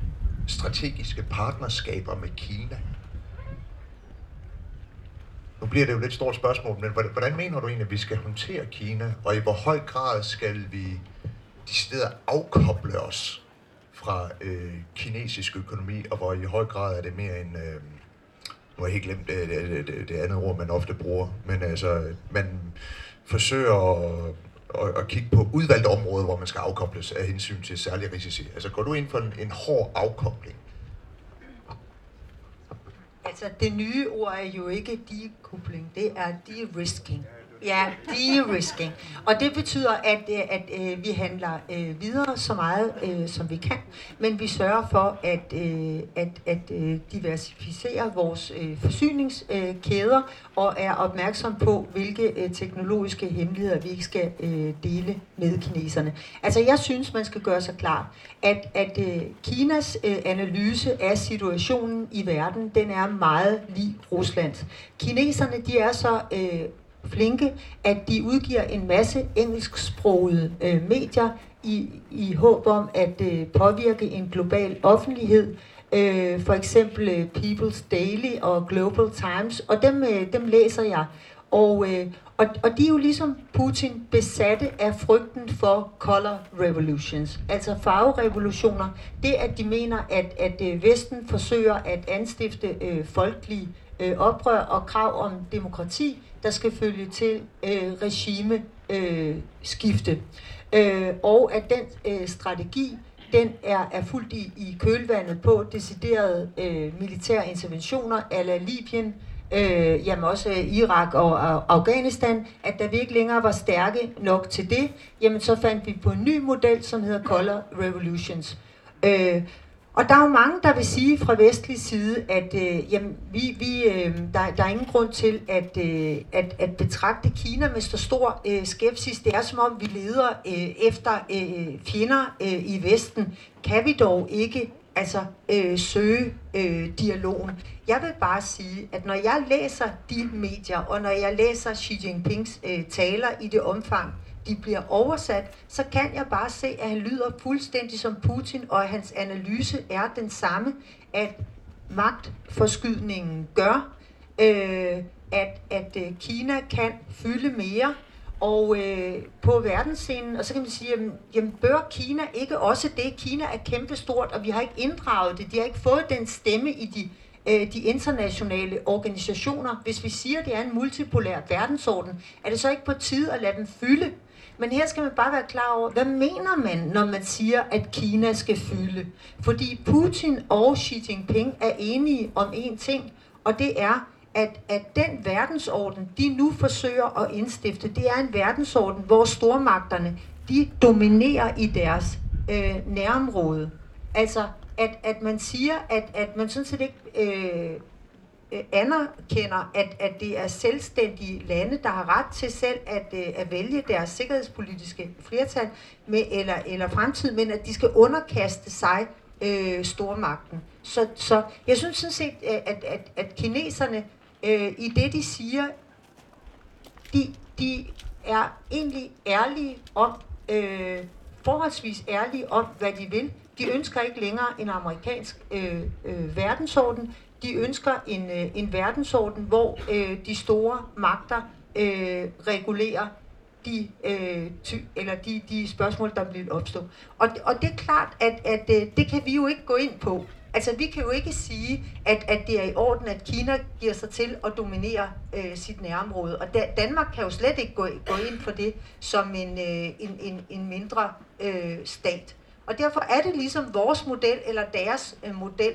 Speaker 1: strategiske partnerskaber med Kina. Nu bliver det jo lidt stort spørgsmål, men hvordan mener du egentlig, at vi skal håndtere Kina, og i hvor høj grad skal vi de steder afkoble os fra øh, kinesisk økonomi, og hvor i høj grad er det mere en, øh, nu har jeg helt glemt øh, det, det, det, det andet ord, man ofte bruger, men altså, man forsøger at, at, at kigge på udvalgte områder, hvor man skal afkobles af hensyn til særlige risici. Altså går du ind for en, en hård afkobling?
Speaker 2: Altså, det nye ord er jo ikke dekobling, det er de-risking. Ja, de-risking. Og det betyder, at, øh, at, at vi handler øh, videre så meget, øh, som vi kan, men vi sørger for at, øh, at, at øh, diversificere vores øh, forsyningskæder og er opmærksom på, hvilke øh, teknologiske hemmeligheder vi ikke skal øh, dele med kineserne. Altså, jeg synes, man skal gøre sig klar, at, at øh, Kinas øh, analyse af situationen i verden, den er meget lige Ruslands. Kineserne, de er så øh, flinke, at de udgiver en masse engelsksprogede øh, medier i, i håb om at øh, påvirke en global offentlighed. Øh, for eksempel øh, People's Daily og Global Times, og dem, øh, dem læser jeg. Og, øh, og, og de er jo ligesom Putin besatte af frygten for color revolutions, altså farverevolutioner. Det, at de mener, at, at øh, Vesten forsøger at anstifte øh, folkelige øh, oprør og krav om demokrati, der skal følge til øh, regime øh, skifte. Øh, og at den øh, strategi, den er, er fuldt i, i kølvandet på deciderede øh, militære interventioner ala Libyen, øh, jamen også øh, Irak og, og Afghanistan, at da vi ikke længere var stærke nok til det, jamen så fandt vi på en ny model, som hedder Color Revolutions. Øh, og der er jo mange, der vil sige fra vestlig side, at øh, jamen, vi, vi, øh, der, der er ingen grund til at, øh, at, at betragte Kina med så stor øh, skepsis. Det er som om, vi leder øh, efter øh, fjender øh, i Vesten. Kan vi dog ikke altså, øh, søge øh, dialogen? Jeg vil bare sige, at når jeg læser de medier, og når jeg læser Xi Jinpings øh, taler i det omfang, de bliver oversat, så kan jeg bare se, at han lyder fuldstændig som Putin, og at hans analyse er den samme, at magtforskydningen gør, øh, at, at øh, Kina kan fylde mere, og øh, på verdensscenen, og så kan man sige, jamen, jamen bør Kina ikke også det? Kina er kæmpestort, og vi har ikke inddraget det. De har ikke fået den stemme i de, øh, de internationale organisationer. Hvis vi siger, at det er en multipolær verdensorden, er det så ikke på tide at lade dem fylde? Men her skal man bare være klar over, hvad mener man, når man siger, at Kina skal fylde? Fordi Putin og Xi Jinping er enige om én ting, og det er, at, at den verdensorden, de nu forsøger at indstifte, det er en verdensorden, hvor stormagterne, de dominerer i deres øh, nærområde. Altså, at, at man siger, at, at man sådan set ikke øh, Øh, anerkender, at, at det er selvstændige lande, der har ret til selv at, øh, at vælge deres sikkerhedspolitiske flertal med, eller, eller fremtid, men at de skal underkaste sig øh, stormagten. Så, så jeg synes sådan set, øh, at, at, at kineserne øh, i det, de siger, de, de er egentlig ærlige om, øh, forholdsvis ærlige om, hvad de vil. De ønsker ikke længere en amerikansk øh, øh, verdensorden. De ønsker en, øh, en verdensorden, hvor øh, de store magter øh, regulerer de, øh, ty, eller de, de spørgsmål, der bliver opstå. Og, og det er klart, at, at øh, det kan vi jo ikke gå ind på. Altså, vi kan jo ikke sige, at, at det er i orden, at Kina giver sig til at dominere øh, sit nærområde. Og da, Danmark kan jo slet ikke gå, gå ind for det som en, øh, en, en, en mindre øh, stat. Og derfor er det ligesom vores model eller deres øh, model,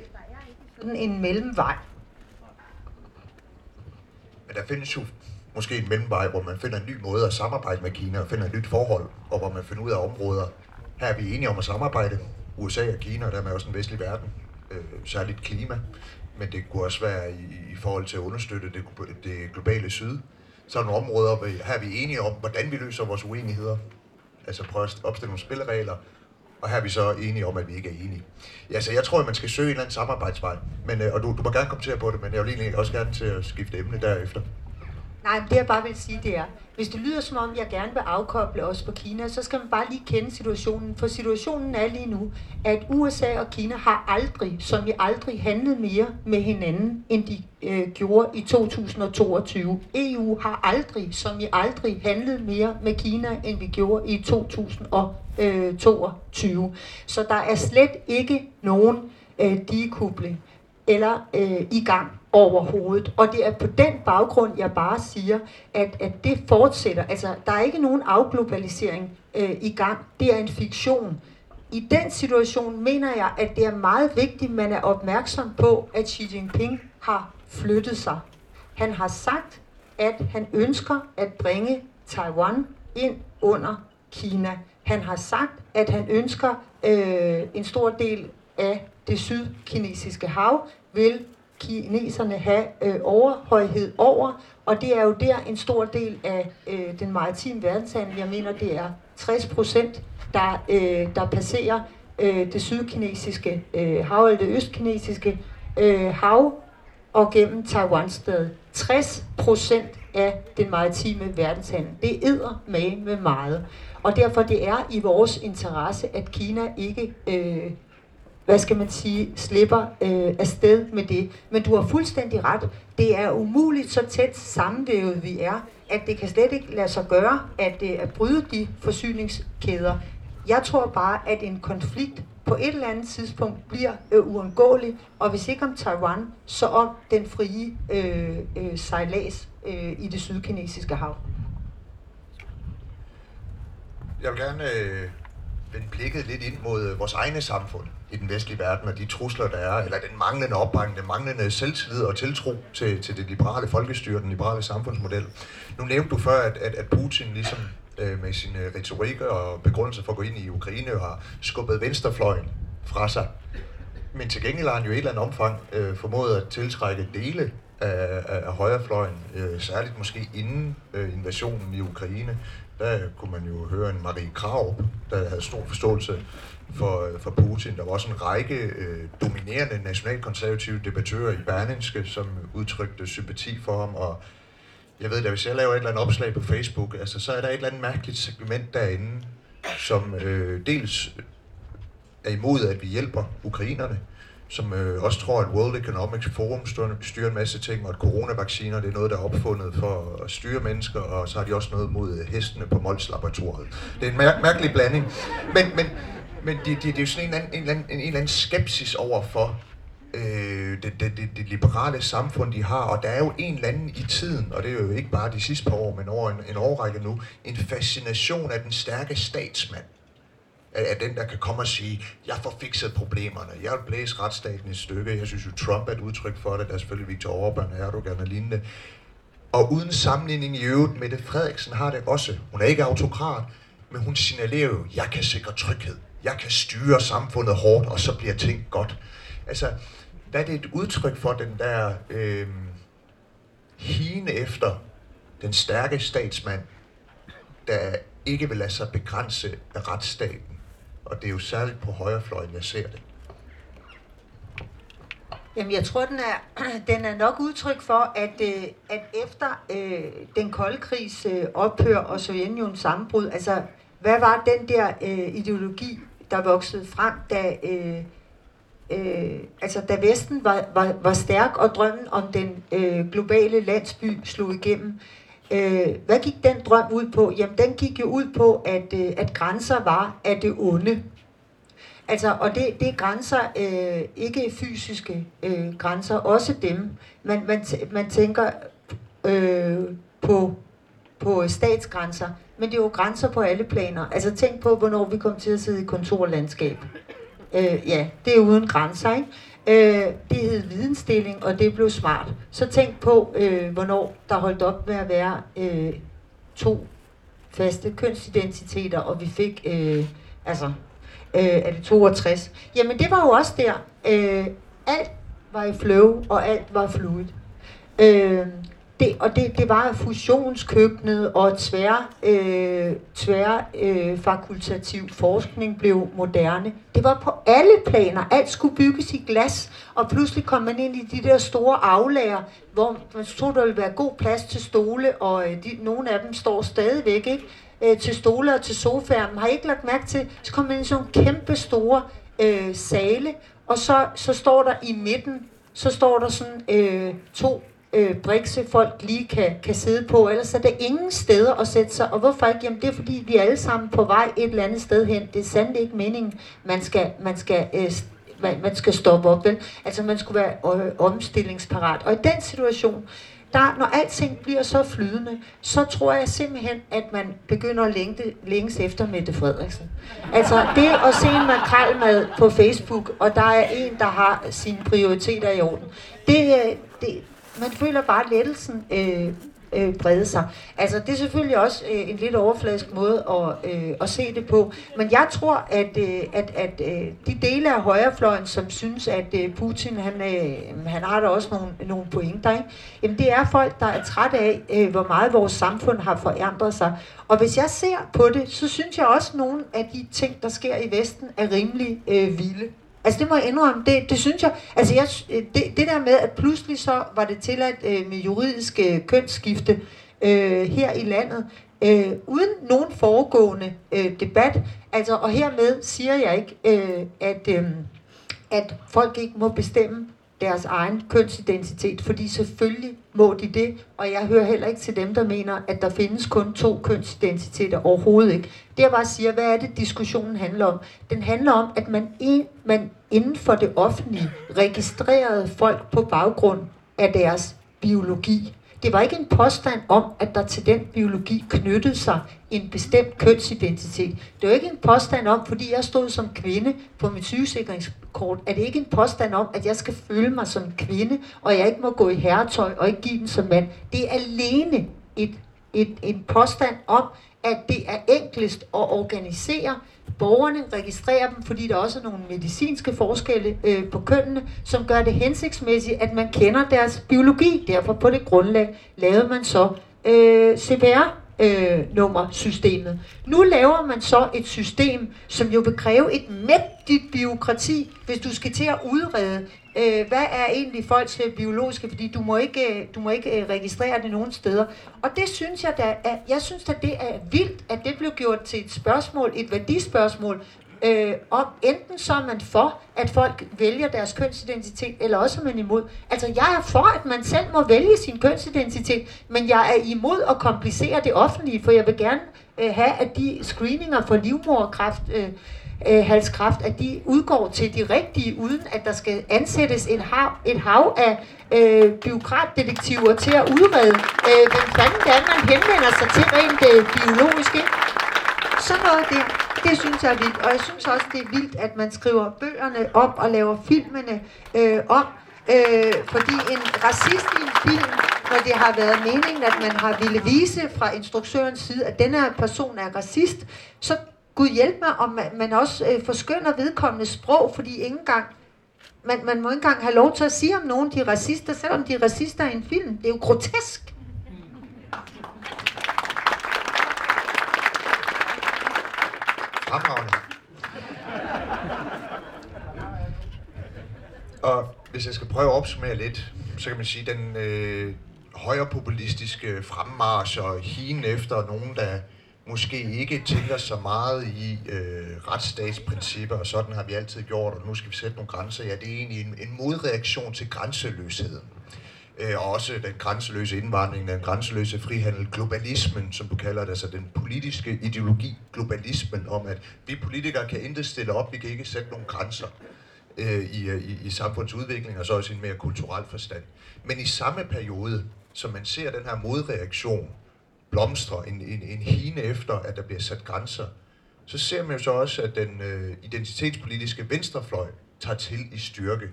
Speaker 2: sådan en mellemvej.
Speaker 1: Men der findes jo måske en mellemvej, hvor man finder en ny måde at samarbejde med Kina og finder et nyt forhold, og hvor man finder ud af områder. Her er vi enige om at samarbejde, USA og Kina, og dermed også en vestlig verden, øh, særligt klima, men det kunne også være i, i forhold til at understøtte det, det globale syd. Så er nogle områder, hvor her er vi enige om, hvordan vi løser vores uenigheder. Altså prøve at opstille nogle spilleregler, og her er vi så enige om, at vi ikke er enige. Ja, så jeg tror, at man skal søge en eller anden samarbejdsvej, men, øh, og du, du må gerne kommentere på det, men jeg vil egentlig også gerne til at skifte emne derefter.
Speaker 2: Nej, det jeg bare vil sige, det er, hvis det lyder som om, jeg gerne vil afkoble os på Kina, så skal man bare lige kende situationen. For situationen er lige nu, at USA og Kina har aldrig, som vi aldrig, handlet mere med hinanden, end de øh, gjorde i 2022. EU har aldrig, som vi aldrig, handlet mere med Kina, end vi gjorde i 2022. Øh, så der er slet ikke nogen øh, dekubling eller øh, i gang overhovedet. Og det er på den baggrund, jeg bare siger, at, at det fortsætter. Altså, der er ikke nogen afglobalisering øh, i gang. Det er en fiktion. I den situation mener jeg, at det er meget vigtigt, at man er opmærksom på, at Xi Jinping har flyttet sig. Han har sagt, at han ønsker at bringe Taiwan ind under Kina. Han har sagt, at han ønsker øh, en stor del af det sydkinesiske hav vil kineserne have øh, overhøjhed over, og det er jo der en stor del af øh, den maritime verdenshandel. Jeg mener, det er 60 procent, der, øh, der passerer øh, det sydkinesiske øh, hav, eller det østkinesiske øh, hav, og gennem Taiwan-stedet. 60 procent af den maritime verdenshandel. Det æder med med meget. Og derfor det er i vores interesse, at Kina ikke øh, hvad skal man sige, slipper øh, afsted med det. Men du har fuldstændig ret. Det er umuligt så tæt sammenvævet vi er, at det kan slet ikke lade sig gøre at, øh, at bryde de forsyningskæder. Jeg tror bare, at en konflikt på et eller andet tidspunkt bliver øh, uundgåelig, og hvis ikke om Taiwan, så om den frie øh, øh, sejlads øh, i det sydkinesiske hav.
Speaker 1: Jeg vil gerne øh, vende blikket lidt ind mod øh, vores egne samfund. i den vestlige verden, og de trusler, der er, eller den manglende opbakning, den manglende selvtillid og tiltro til, til det liberale folkestyre, den liberale samfundsmodel. Nu nævnte du før, at, at, at Putin ligesom øh, med sin øh, retorik og begrundelse for at gå ind i Ukraine har skubbet venstrefløjen fra sig. Men til gengæld har han jo i et eller andet omfang øh, formået at tiltrække dele af, af, af højrefløjen, øh, særligt måske inden øh, invasionen i Ukraine. Der kunne man jo høre en Marie Krav, der havde stor forståelse for, øh, for Putin. Der var også en række øh, dominerende nationalkonservative debattører i Berlingske, som udtrykte sympati for ham. Og jeg ved da, hvis jeg laver et eller andet opslag på Facebook, altså, så er der et eller andet mærkeligt segment derinde, som øh, dels er imod, at vi hjælper ukrainerne, som øh, også tror, at World Economic Forum styrer en masse ting, og at coronavacciner det er noget, der er opfundet for at styre mennesker, og så har de også noget mod øh, hestene på Mols Laboratoriet. Det er en mær- mærkelig blanding. Men, men, men det, det, det er jo sådan en eller anden, en eller anden, en eller anden skepsis over for øh, det, det, det, det liberale samfund, de har. Og der er jo en eller anden i tiden, og det er jo ikke bare de sidste par år, men over en, en årrække nu, en fascination af den stærke statsmand er den, der kan komme og sige, jeg får fikset problemerne, jeg vil blæse retsstaten i stykker, jeg synes jo, Trump er et udtryk for det, der er selvfølgelig Viktor Orbán, Erdogan og lignende. Og uden sammenligning i øvrigt, Mette Frederiksen har det også. Hun er ikke autokrat, men hun signalerer jo, jeg kan sikre tryghed, jeg kan styre samfundet hårdt, og så bliver ting godt. Altså, hvad er det et udtryk for den der øh, hine efter den stærke statsmand, der ikke vil lade sig begrænse af retsstaten? Og det er jo særligt på højrefløjen, jeg ser det.
Speaker 2: Jamen, jeg tror, den er, den er nok udtryk for, at, øh, at efter øh, den kolde krigs øh, ophør og Sovjetunionens sammenbrud, altså, hvad var den der øh, ideologi, der voksede frem, da, øh, øh, altså, da Vesten var, var, var stærk, og drømmen om den øh, globale landsby slog igennem? Øh, hvad gik den drøm ud på? Jamen, den gik jo ud på, at, øh, at grænser var af det onde. Altså, og det, det er grænser, øh, ikke fysiske øh, grænser, også dem. Man, man, man tænker øh, på, på statsgrænser, men det er jo grænser på alle planer. Altså, tænk på, hvornår vi kom til at sidde i kontorlandskab. Øh, ja, det er uden grænser, ikke? Øh, det hed vidensdeling, og det blev smart. Så tænk på, øh, hvornår der holdt op med at være øh, to faste kønsidentiteter, og vi fik, øh, altså, øh, er det 62? Jamen det var jo også der. Øh, alt var i flow, og alt var fluid. Øh, det, og det, det var fusionskøkkenet og tvær, øh, tvær øh, fakultativ forskning blev moderne. Det var på alle planer. Alt skulle bygges i glas, og pludselig kom man ind i de der store aflager, hvor man troede, der ville være god plads til stole, og øh, de, nogle af dem står stadigvæk ikke? Øh, til stole og til sofaer. Man har ikke lagt mærke til, så kom man ind i sådan nogle kæmpe store øh, sale, og så, så står der i midten, så står der sådan øh, to øh, brikse folk lige kan, kan sidde på, ellers er der ingen steder at sætte sig. Og hvorfor ikke? Jamen det er fordi, vi er alle sammen på vej et eller andet sted hen. Det er sandt ikke meningen, man skal, man skal øh, man, man skal stoppe op, vel? Altså man skulle være øh, omstillingsparat. Og i den situation, der, når alting bliver så flydende, så tror jeg simpelthen, at man begynder at længte, længes efter Mette Frederiksen. Altså det at se en makrelmad på Facebook, og der er en, der har sine prioriteter i orden, det, øh, det, man føler bare lettelsen øh, øh, brede sig. Altså, det er selvfølgelig også øh, en lidt overfladisk måde at, øh, at se det på. Men jeg tror, at, øh, at, at øh, de dele af højrefløjen, som synes, at øh, Putin, han, øh, han har da også nogle, nogle pointer, ikke? Jamen, det er folk, der er træt af, øh, hvor meget vores samfund har forandret sig. Og hvis jeg ser på det, så synes jeg også, at nogle af de ting, der sker i Vesten, er rimelig øh, vilde. Altså det må jeg indrømme, det, det synes jeg, altså jeg, øh, det, det der med, at pludselig så var det tilladt øh, med juridisk øh, kønsskifte øh, her i landet, øh, uden nogen foregående øh, debat, altså og hermed siger jeg ikke, øh, at, øh, at folk ikke må bestemme deres egen kønsidentitet, fordi selvfølgelig må de det, og jeg hører heller ikke til dem, der mener, at der findes kun to kønsidentiteter overhovedet ikke. Det jeg bare siger, hvad er det diskussionen handler om? Den handler om, at man, en, man inden for det offentlige registrerede folk på baggrund af deres biologi. Det var ikke en påstand om, at der til den biologi knyttede sig en bestemt kønsidentitet. Det var ikke en påstand om, fordi jeg stod som kvinde på mit sygesikringskort, er det ikke en påstand om, at jeg skal føle mig som kvinde, og jeg ikke må gå i herretøj og ikke give den som mand. Det er alene et, et, en påstand om, at det er enklest at organisere borgerne, registrere dem, fordi der også er nogle medicinske forskelle øh, på kønnene, som gør det hensigtsmæssigt, at man kender deres biologi. Derfor på det grundlag lavede man så øh, CPR øh, nummersystemet. Nu laver man så et system, som jo vil kræve et mægtigt byråkrati, hvis du skal til at udrede, øh, hvad er egentlig folks øh, biologiske, fordi du må ikke, øh, du må ikke øh, registrere det nogen steder. Og det synes jeg da, at, jeg synes da det er vildt, at det blev gjort til et spørgsmål, et værdispørgsmål, øh, om enten så er man for, at folk vælger deres kønsidentitet, eller også er man imod. Altså jeg er for, at man selv må vælge sin kønsidentitet, men jeg er imod at komplicere det offentlige, for jeg vil gerne øh, have, at de screeninger for livmoderkræft... øh, øh, halskræft, at de udgår til de rigtige, uden at der skal ansættes et hav, et hav af øh, byråkratdetektiver til at udrede, øh, hvem fanden det er, man henvender sig til rent øh, biologisk. Ikke? Sådan noget der, det synes jeg er vildt. Og jeg synes også, det er vildt, at man skriver bøgerne op og laver filmene øh, om. Øh, fordi en racist i en film, når det har været meningen, at man har ville vise fra instruktørens side, at denne person er racist, så Gud hjælp mig, om man, man også øh, forskynder vedkommende sprog, fordi ingen gang, man, man må ikke engang have lov til at sige om nogen, de er racister, selvom de er racister i en film. Det er jo grotesk.
Speaker 1: Fremragende. Og hvis jeg skal prøve at opsummere lidt, så kan man sige, at den øh, højrepopulistiske fremmars og hien efter nogen, der måske ikke tænker så meget i øh, retsstatsprincipper, og sådan har vi altid gjort, og nu skal vi sætte nogle grænser. Ja, det er egentlig en, en modreaktion til grænseløsheden. Øh, og også den grænseløse indvandring, den grænseløse frihandel, globalismen, som du kalder det, altså den politiske ideologi, globalismen, om at vi politikere kan intet stille op, vi kan ikke sætte nogle grænser øh, i, i, i samfundsudvikling, og så også i en mere kulturel forstand. Men i samme periode, som man ser den her modreaktion blomstre, en, en, en hine efter, at der bliver sat grænser, så ser man jo så også, at den øh, identitetspolitiske venstrefløj tager til i styrke,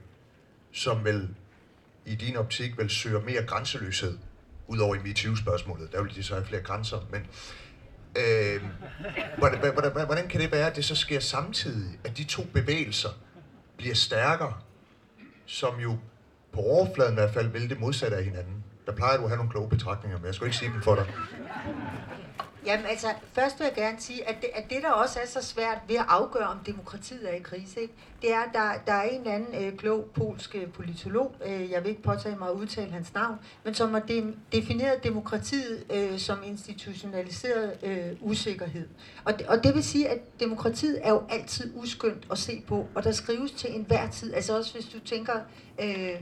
Speaker 1: som vel i din optik vel søger mere grænseløshed, udover i MeToo-spørgsmålet. Der vil de så have flere grænser, men øh, hvordan, hvordan, hvordan kan det være, at det så sker samtidig, at de to bevægelser bliver stærkere, som jo på overfladen i hvert fald vil det modsatte af hinanden? Der plejer du at have nogle kloge betragtninger, men jeg skal ikke sige dem for dig.
Speaker 2: Jamen altså, først vil jeg gerne sige, at det, at det der også er så svært ved at afgøre, om demokratiet er i krise, ikke? det er, at der, der er en eller anden øh, klog polsk øh, politolog, øh, jeg vil ikke påtage mig at udtale hans navn, men som har de, defineret demokratiet øh, som institutionaliseret øh, usikkerhed. Og det, og det vil sige, at demokratiet er jo altid uskyndt at se på, og der skrives til enhver tid, altså også hvis du tænker... Øh,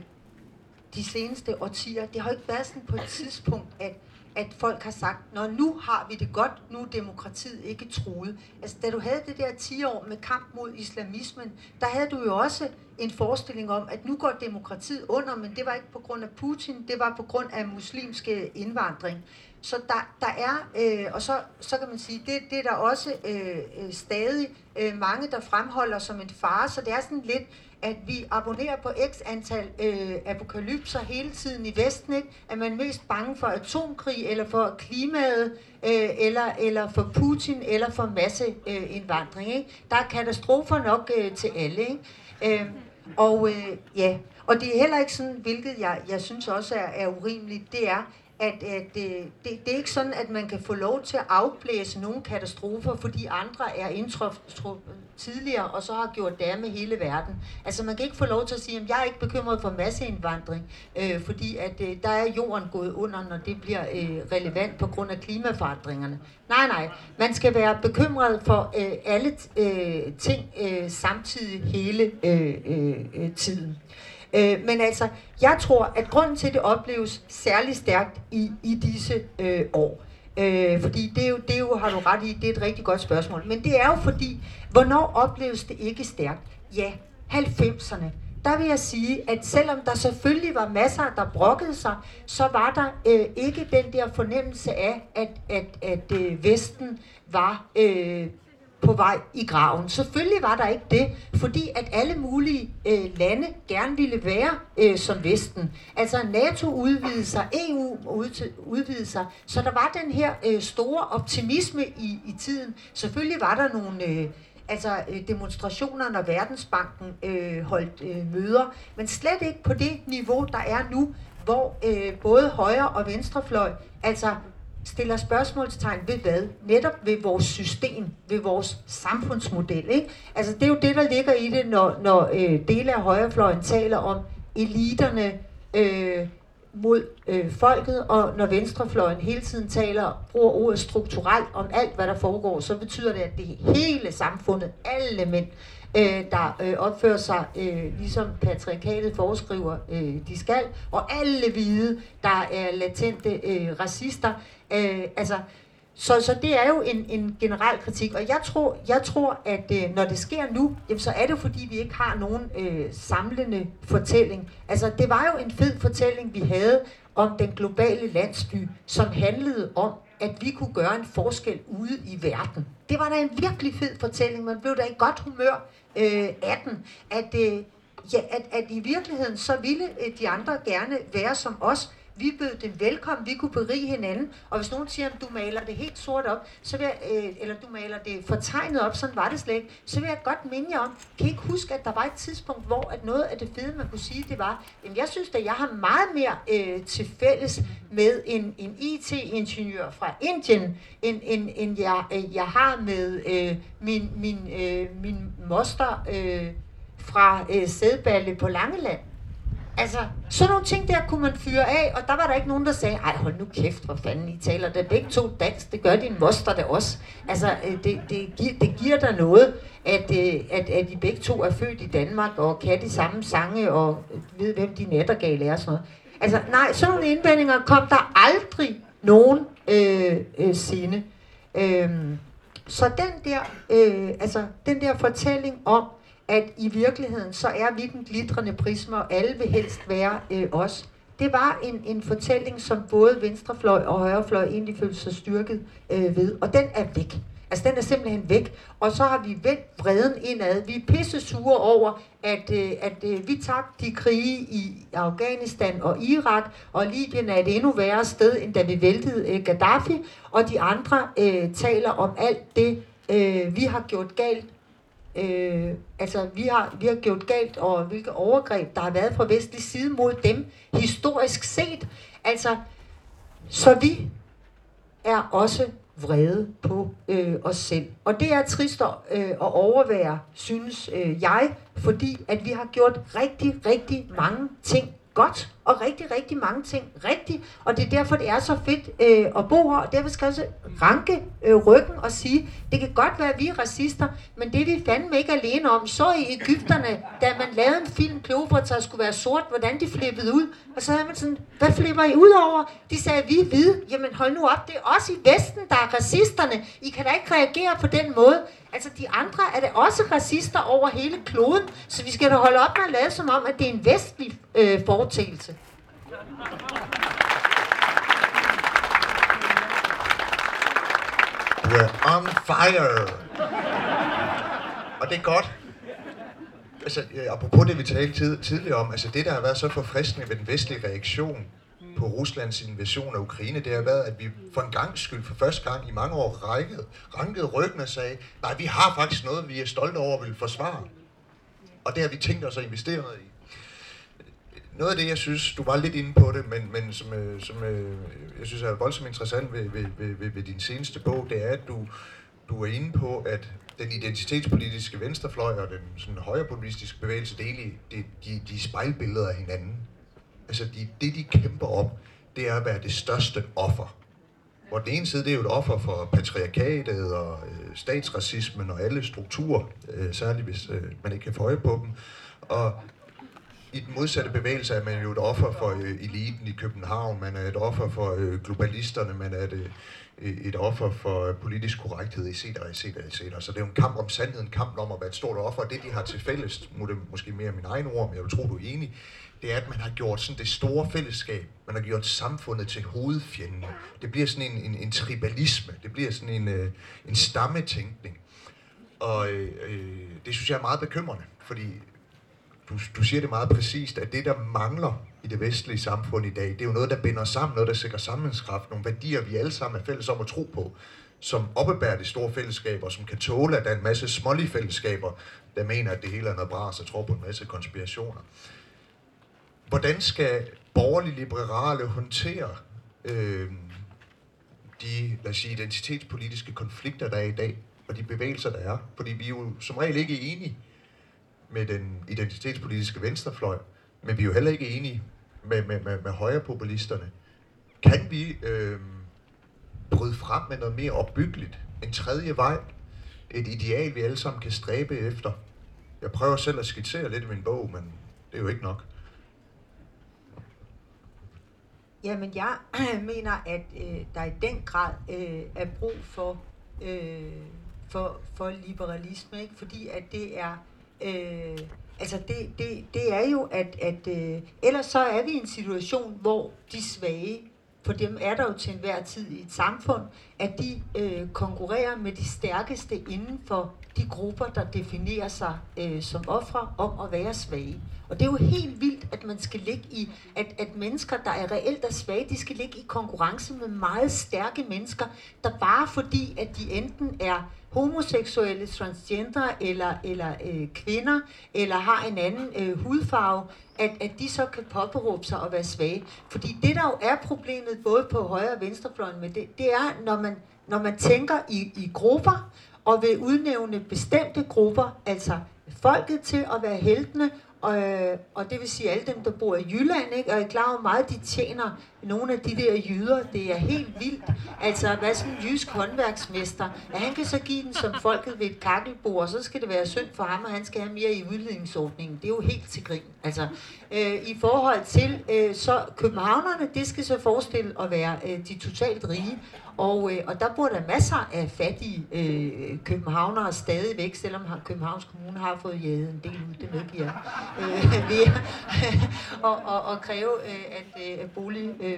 Speaker 2: de seneste årtier, det har ikke været sådan på et tidspunkt, at, at folk har sagt, når nu har vi det godt, nu er demokratiet ikke truet. Altså, da du havde det der 10 år med kamp mod islamismen, der havde du jo også en forestilling om, at nu går demokratiet under, men det var ikke på grund af Putin, det var på grund af muslimske øh, indvandring. Så der, der er, øh, og så, så kan man sige, det, det er der også øh, øh stadig øh, mange, der fremholder som en fare, så det er sådan lidt, at vi abonnerer på x antal øh, apokalypser hele tiden i Vesten, ikke? Er man mest bange for atomkrig, eller for klimaet, øh, eller, eller for Putin, eller for masseindvandring, øh, ikke? Der er katastrofer nok øh, til alle, ikke? Øh, og øh, ja, og det er heller ikke sådan, hvilket jeg, jeg synes også er, er urimeligt, det er, at, at det, det, det er ikke sådan, at man kan få lov til at afblæse nogle katastrofer, fordi andre er indtruffet tidligere, og så har gjort det med hele verden. Altså man kan ikke få lov til at sige, at jeg er ikke bekymret for masseindvandring, øh, fordi at øh, der er jorden gået under, når det bliver øh, relevant på grund af klimaforandringerne. Nej, nej. Man skal være bekymret for øh, alle øh, ting øh, samtidig hele øh, øh, øh tiden. Øh, Øh, men altså, jeg tror, at grunden til, at det opleves særlig stærkt i, i disse øh, år, øh, fordi det er, jo, det er jo, har du ret i, det er et rigtig godt spørgsmål, men det er jo fordi, hvornår opleves det ikke stærkt? Ja, 90'erne, der vil jeg sige, at selvom der selvfølgelig var masser, der brokkede sig, så var der øh, ikke den der fornemmelse af, at, at, at øh, Vesten var øh, på vej i graven. Selvfølgelig var der ikke det, fordi at alle mulige øh, lande gerne ville være øh, som Vesten. Altså NATO udvidede sig, EU udvidede sig, så der var den her øh, store optimisme i, i tiden. Selvfølgelig var der nogle... Øh, altså øh, demonstrationer, når Verdensbanken øh, holdt øh, møder, men slet ikke på det niveau, der er nu, hvor øh, både højre og venstrefløj altså stiller spørgsmålstegn ved hvad? Netop ved vores system, ved vores samfundsmodel. Ikke? Altså det er jo det, der ligger i det, når, når øh, dele af højrefløjen taler om eliterne øh, mod øh, folket, og når venstrefløjen hele tiden taler, bruger ordet strukturelt om alt, hvad der foregår, så betyder det, at det hele samfundet, alle mænd, øh, der øh, opfører sig, øh, ligesom patriarkatet foreskriver, øh, de skal, og alle hvide, der er latente øh, racister. Øh, altså, så, så det er jo en, en generel kritik, og jeg tror, jeg tror at øh, når det sker nu, jamen, så er det fordi, vi ikke har nogen øh, samlende fortælling. Altså, det var jo en fed fortælling, vi havde om den globale landsby, som handlede om, at vi kunne gøre en forskel ude i verden. Det var da en virkelig fed fortælling. Man blev da i godt humør øh, af den. At, øh, ja, at, at i virkeligheden, så ville øh, de andre gerne være som os, vi bød dem velkommen, vi kunne berige hinanden, og hvis nogen siger, at du maler det helt sort op, så vil jeg, øh, eller du maler det fortegnet op, sådan var det slet ikke, så vil jeg godt minde jer om, kan I ikke huske, at der var et tidspunkt, hvor at noget af det fede, man kunne sige, det var, jamen jeg synes at jeg har meget mere øh, til fælles med en, en IT-ingeniør fra Indien, end, end, end jeg, øh, jeg har med øh, min, min, øh, min moster øh, fra øh, Sædballe på Langeland. Altså, sådan nogle ting der kunne man fyre af, og der var der ikke nogen, der sagde, ej hold nu kæft, hvor fanden I taler det begge to dansk, det gør din moster det også. Altså, det, det, det, det giver der noget, at, øh, at, at I begge to er født i Danmark, og kan de samme sange, og øh, ved, hvem de nattergale er og sådan noget. Altså, nej, sådan nogle indvendinger kom der aldrig nogen øh, øh, sinde. Øh, så den der, øh, altså, den der fortælling om, at i virkeligheden, så er vi den glitrende prisme, og alle vil helst være øh, os. Det var en, en fortælling, som både venstrefløj og højrefløj egentlig følte sig styrket øh, ved, og den er væk. Altså, den er simpelthen væk. Og så har vi vendt vreden indad. Vi er pisse sure over, at, øh, at øh, vi tabte de krige i Afghanistan og Irak, og Libyen er et endnu værre sted, end da vi væltede øh, Gaddafi. Og de andre øh, taler om alt det, øh, vi har gjort galt Øh, altså, vi har, vi har gjort galt, og hvilke overgreb, der har været fra vestlig side mod dem, historisk set. Altså, så vi er også vrede på øh, os selv. Og det er trist at, øh, at overvære, synes øh, jeg, fordi at vi har gjort rigtig, rigtig mange ting godt, og rigtig, rigtig mange ting rigtigt, og det er derfor, det er så fedt øh, at bo her, og derfor skal jeg også ranke øh, ryggen og sige, det kan godt være, at vi er racister, men det er vi fandme ikke alene om. Så i Ægypterne, da man lavede en film, Kleopatra skulle være sort, hvordan de flippede ud, og så havde man sådan, hvad flipper I ud over? De sagde, vi er hvide. Jamen hold nu op, det er også i Vesten, der er racisterne. I kan da ikke reagere på den måde. Altså, de andre er det også racister over hele kloden, så vi skal da holde op med at lade som om, at det er en vestlig øh, foretagelse.
Speaker 1: We're on fire. Og det er godt. Altså, øh, apropos det, vi talte tid, tidligere om, altså det, der har været så forfriskende ved den vestlige reaktion på Ruslands invasion af Ukraine, det har været, at vi for en gang skyld, for første gang i mange år, rækkede, rankede ryggen og sagde, nej, vi har faktisk noget, vi er stolte over at vil forsvare. Og det har vi tænkt os at investere i. Noget af det, jeg synes, du var lidt inde på det, men, men som, øh, som øh, jeg synes er voldsomt interessant ved, ved, ved, ved, ved din seneste bog, det er, at du, du er inde på, at den identitetspolitiske venstrefløj og den sådan, højrepopulistiske bevægelse, det er egentlig, de, de, de spejlbilleder af hinanden. Altså, de, det de kæmper om, det er at være det største offer. Hvor den ene side, det er jo et offer for patriarkatet og øh, statsracismen og alle strukturer, øh, særligt hvis øh, man ikke kan få øje på dem. Og i den modsatte bevægelse er man jo et offer for øh, eliten i København, man er et offer for øh, globalisterne, man er et, øh, et offer for øh, politisk korrekthed, etc., etc., etc. Så det er jo en kamp om sandheden, en kamp om at være et stort offer, og det de har til fælles, må det måske mere min egen ord, men jeg vil tro, du er enig, det er, at man har gjort sådan det store fællesskab, man har gjort samfundet til hovedfjenden. Det bliver sådan en, en, en tribalisme, det bliver sådan en, øh, en stammetænkning. Og øh, øh, det synes jeg er meget bekymrende, fordi du, du siger det meget præcist, at det, der mangler i det vestlige samfund i dag, det er jo noget, der binder sammen, noget, der sikrer sammenhængskraft, nogle værdier, vi alle sammen er fælles om at tro på, som oppebærer de store fællesskaber, som kan tåle, at der er en masse smålige fællesskaber, der mener, at det hele er noget bras og tror på en masse konspirationer. Hvordan skal borgerlige liberale håndtere øh, de, lad os sige, identitetspolitiske konflikter, der er i dag, og de bevægelser, der er? Fordi vi er jo som regel ikke enige med den identitetspolitiske venstrefløj, men vi er jo heller ikke enige med, med, med, med højrepopulisterne. Kan vi øh, bryde frem med noget mere opbyggeligt? En tredje vej? Et ideal, vi alle sammen kan stræbe efter? Jeg prøver selv at skitsere lidt i min bog, men det er jo ikke nok.
Speaker 2: Jamen, jeg mener, at øh, der i den grad øh, er brug for, øh, for, for liberalisme, ikke? fordi at det er Øh, altså det, det, det er jo, at, at øh, ellers så er vi i en situation, hvor de svage, for dem er der jo til enhver tid i et samfund, at de øh, konkurrerer med de stærkeste inden for de grupper, der definerer sig øh, som ofre om at være svage. Og det er jo helt vildt, at man skal ligge i, at, at mennesker, der er reelt er svage, de skal ligge i konkurrence med meget stærke mennesker, der bare fordi, at de enten er homoseksuelle, transgender eller, eller øh, kvinder, eller har en anden øh, hudfarve, at, at de så kan påberåbe sig at være svage. Fordi det, der jo er problemet både på højre og venstrefløjen med det, det er, når man, når man tænker i, i grupper, og vil udnævne bestemte grupper, altså folket til at være heltene, og, øh, og det vil sige alle dem, der bor i Jylland, ikke? og er klar over meget, de tjener nogle af de der jyder. Det er helt vildt. Altså, hvad sådan en jysk håndværksmester, at han kan så give den som folket ved et kakkelbord, og så skal det være synd for ham, og han skal have mere i udledningsordningen. Det er jo helt til grin. Altså, øh, i forhold til øh, så københavnerne, det skal så forestille at være øh, de totalt rige, og, øh, og der bor der masser af fattige øh, københavnere stadigvæk, selvom Københavns Kommune har fået jæget en del ud, det medgiver øh, ved og, og, og kræve, øh, at øh, bolig øh,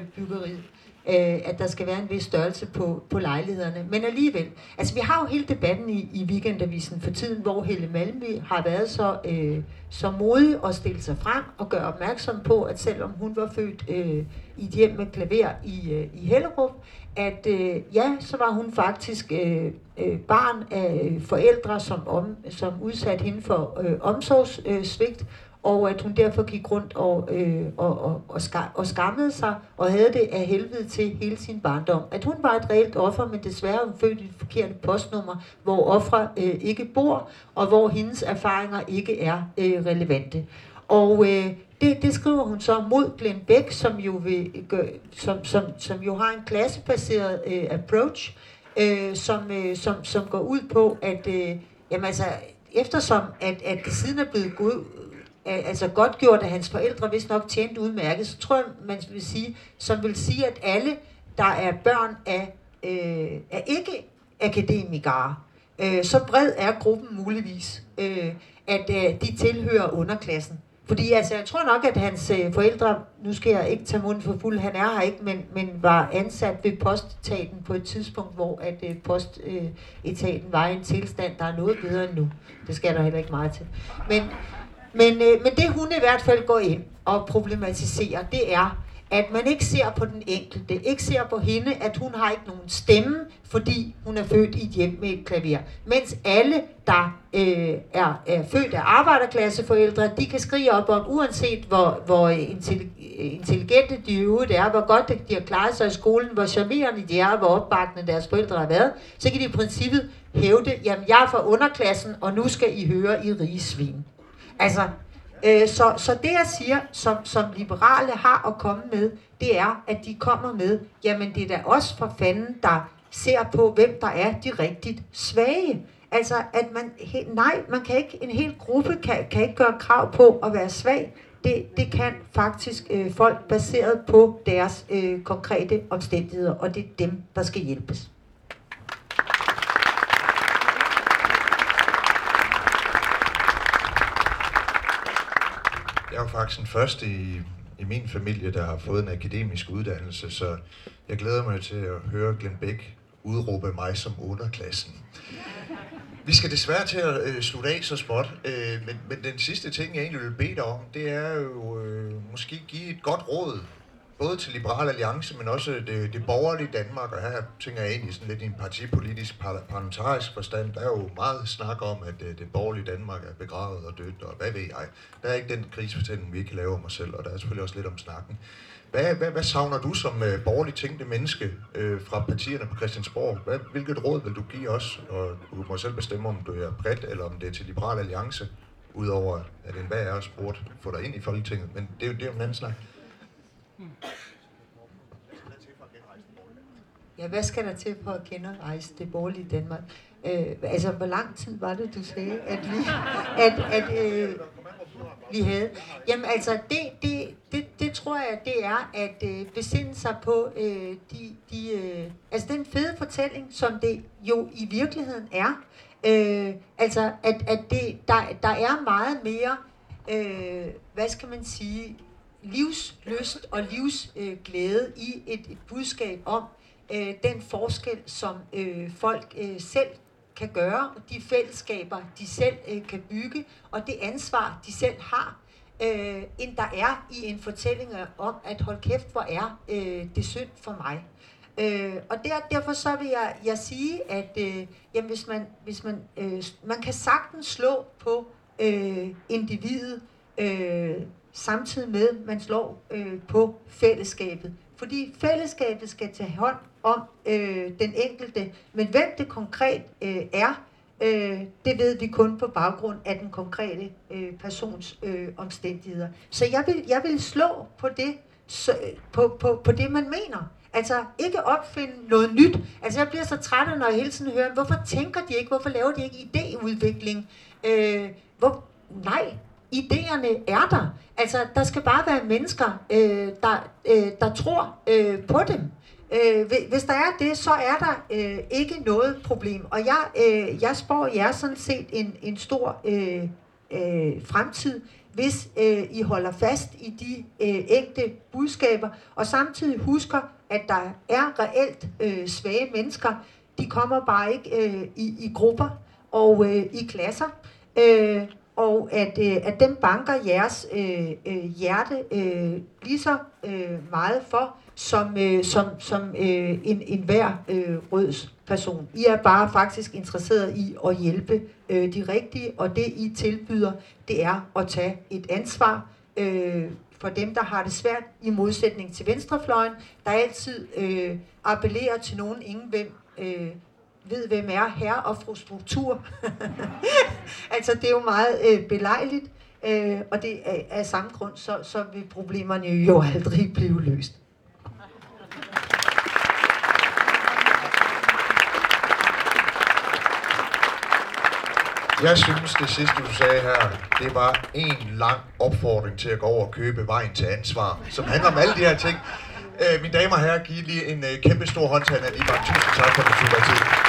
Speaker 2: Øh, at der skal være en vis størrelse på, på lejlighederne. Men alligevel, altså vi har jo hele debatten i, i weekendavisen for tiden, hvor Helle Malmby har været så, øh, så modig at stille sig frem og gøre opmærksom på, at selvom hun var født øh, i et hjem med klaver i, øh, i Hellerup, at øh, ja, så var hun faktisk øh, øh, barn af forældre, som, om, som udsatte hende for øh, omsorgssvigt, øh, og at hun derfor gik rundt og, øh, og, og, og, skam, og skammede sig, og havde det af helvede til hele sin barndom. At hun var et reelt offer, men desværre hun født i et forkert postnummer, hvor ofre øh, ikke bor, og hvor hendes erfaringer ikke er øh, relevante. Og øh, det, det skriver hun så mod Glenn Beck, som jo, vil, gøre, som, som, som jo har en klassebaseret øh, approach, øh, som, øh, som, som går ud på, at øh, jamen altså, eftersom at, at det siden er blevet god, altså godt gjort, at hans forældre vist nok tjente udmærket, så tror jeg, man vil sige, som vil sige, at alle, der er børn af, øh, af ikke akademikere, øh, så bred er gruppen muligvis, øh, at øh, de tilhører underklassen. Fordi altså, jeg tror nok, at hans øh, forældre, nu skal jeg ikke tage munden for fuld, han er her ikke, men, men var ansat ved postetaten på et tidspunkt, hvor at øh, postetaten øh, var i en tilstand, der er noget bedre end nu. Det skal der heller ikke meget til. Men, men, øh, men det hun i hvert fald går ind og problematiserer, det er, at man ikke ser på den enkelte, ikke ser på hende, at hun har ikke nogen stemme, fordi hun er født i et hjem med et klaver. Mens alle, der øh, er, er født af arbejderklasseforældre, de kan skrige op om, uanset hvor, hvor intelligente de øvrigt er, hvor godt de har klaret sig i skolen, hvor charmerende de er, hvor opbakende deres forældre har været, så kan de i princippet hævde, jamen jeg er fra underklassen, og nu skal I høre i rigesvin. Altså, øh, så, så det jeg siger, som, som liberale har at komme med, det er, at de kommer med, jamen det er da også for fanden, der ser på, hvem der er de rigtigt svage. Altså, at man, he, nej, man kan ikke, en hel gruppe kan, kan ikke gøre krav på at være svag. det, det kan faktisk øh, folk baseret på deres øh, konkrete omstændigheder, og det er dem, der skal hjælpes.
Speaker 1: Er faktisk den første i, i min familie, der har fået en akademisk uddannelse, så jeg glæder mig til at høre Glenn Beck udråbe mig som underklassen. Vi skal desværre til at øh, slutte af så småt, øh, men, men den sidste ting, jeg egentlig vil bede dig om, det er jo øh, måske give et godt råd, både til Liberal Alliance, men også det, det borgerlige Danmark, og her tænker jeg egentlig sådan lidt i en partipolitisk parlamentarisk forstand, der er jo meget snak om, at det, det borgerlige Danmark er begravet og dødt, og hvad ved jeg. Der er ikke den krigsfortælling, vi kan lave om os selv, og der er selvfølgelig også lidt om snakken. Hvad, hvad, hvad savner du som øh, borgerligt tænkte menneske øh, fra partierne på Christiansborg? Hvad, hvilket råd vil du give os? Og du må selv bestemme, om du er bredt, eller om det er til Liberal Alliance, udover at en hver af os burde få dig ind i Folketinget. Men det er jo det er jo en anden snak.
Speaker 2: Ja, hvad skal der til for at genrejse det borgerlige Danmark? Øh, altså, hvor lang tid var det, du sagde, at vi, at, at, øh, vi havde? Jamen, altså, det, det, det, det tror jeg, det er at øh, besinde sig på øh, de, de, øh, altså den fede fortælling, som det jo i virkeligheden er. Øh, altså, at, at det, der, der er meget mere, øh, hvad skal man sige, livsløst og livsglæde øh, i et, et budskab om øh, den forskel, som øh, folk øh, selv kan gøre, og de fællesskaber, de selv øh, kan bygge, og det ansvar, de selv har, øh, end der er i en fortælling om, at hold kæft, hvor er øh, det synd for mig. Øh, og der, derfor så vil jeg, jeg sige, at øh, jamen, hvis man, hvis man, øh, man kan sagtens slå på øh, individet, øh, samtidig med, at man slår øh, på fællesskabet. Fordi fællesskabet skal tage hånd om øh, den enkelte, men hvem det konkret øh, er, øh, det ved vi kun på baggrund af den konkrete øh, persons øh, omstændigheder. Så jeg vil, jeg vil slå på det, så, på, på, på det, man mener. Altså ikke opfinde noget nyt. Altså jeg bliver så træt, når jeg hele tiden hører, hvorfor tænker de ikke, hvorfor laver de ikke idéudvikling? Øh, hvor, nej, idéerne er der. Altså, der skal bare være mennesker, øh, der, øh, der tror øh, på dem. Øh, hvis der er det, så er der øh, ikke noget problem. Og jeg, øh, jeg spår jer sådan set en, en stor øh, øh, fremtid, hvis øh, I holder fast i de øh, ægte budskaber, og samtidig husker, at der er reelt øh, svage mennesker. De kommer bare ikke øh, i, i grupper og øh, i klasser. Øh, og at, øh, at dem banker jeres øh, øh, hjerte øh, lige så øh, meget for, som, øh, som, som øh, en, en hver øh, røds person. I er bare faktisk interesseret i at hjælpe øh, de rigtige, og det I tilbyder, det er at tage et ansvar øh, for dem, der har det svært, i modsætning til venstrefløjen, der altid øh, appellerer til nogen, ingen hvem øh, ved, hvem er herre og fru struktur. altså, det er jo meget øh, belejligt, øh, og det er af samme grund, så, så vil problemerne jo aldrig blive løst.
Speaker 1: Jeg synes, det sidste, du sagde her, det var en lang opfordring til at gå over og købe vejen til ansvar, som handler om alle de her ting. Øh, mine damer og herrer, giv lige en øh, kæmpe stor håndtag, at I var tusind tak for, at du tog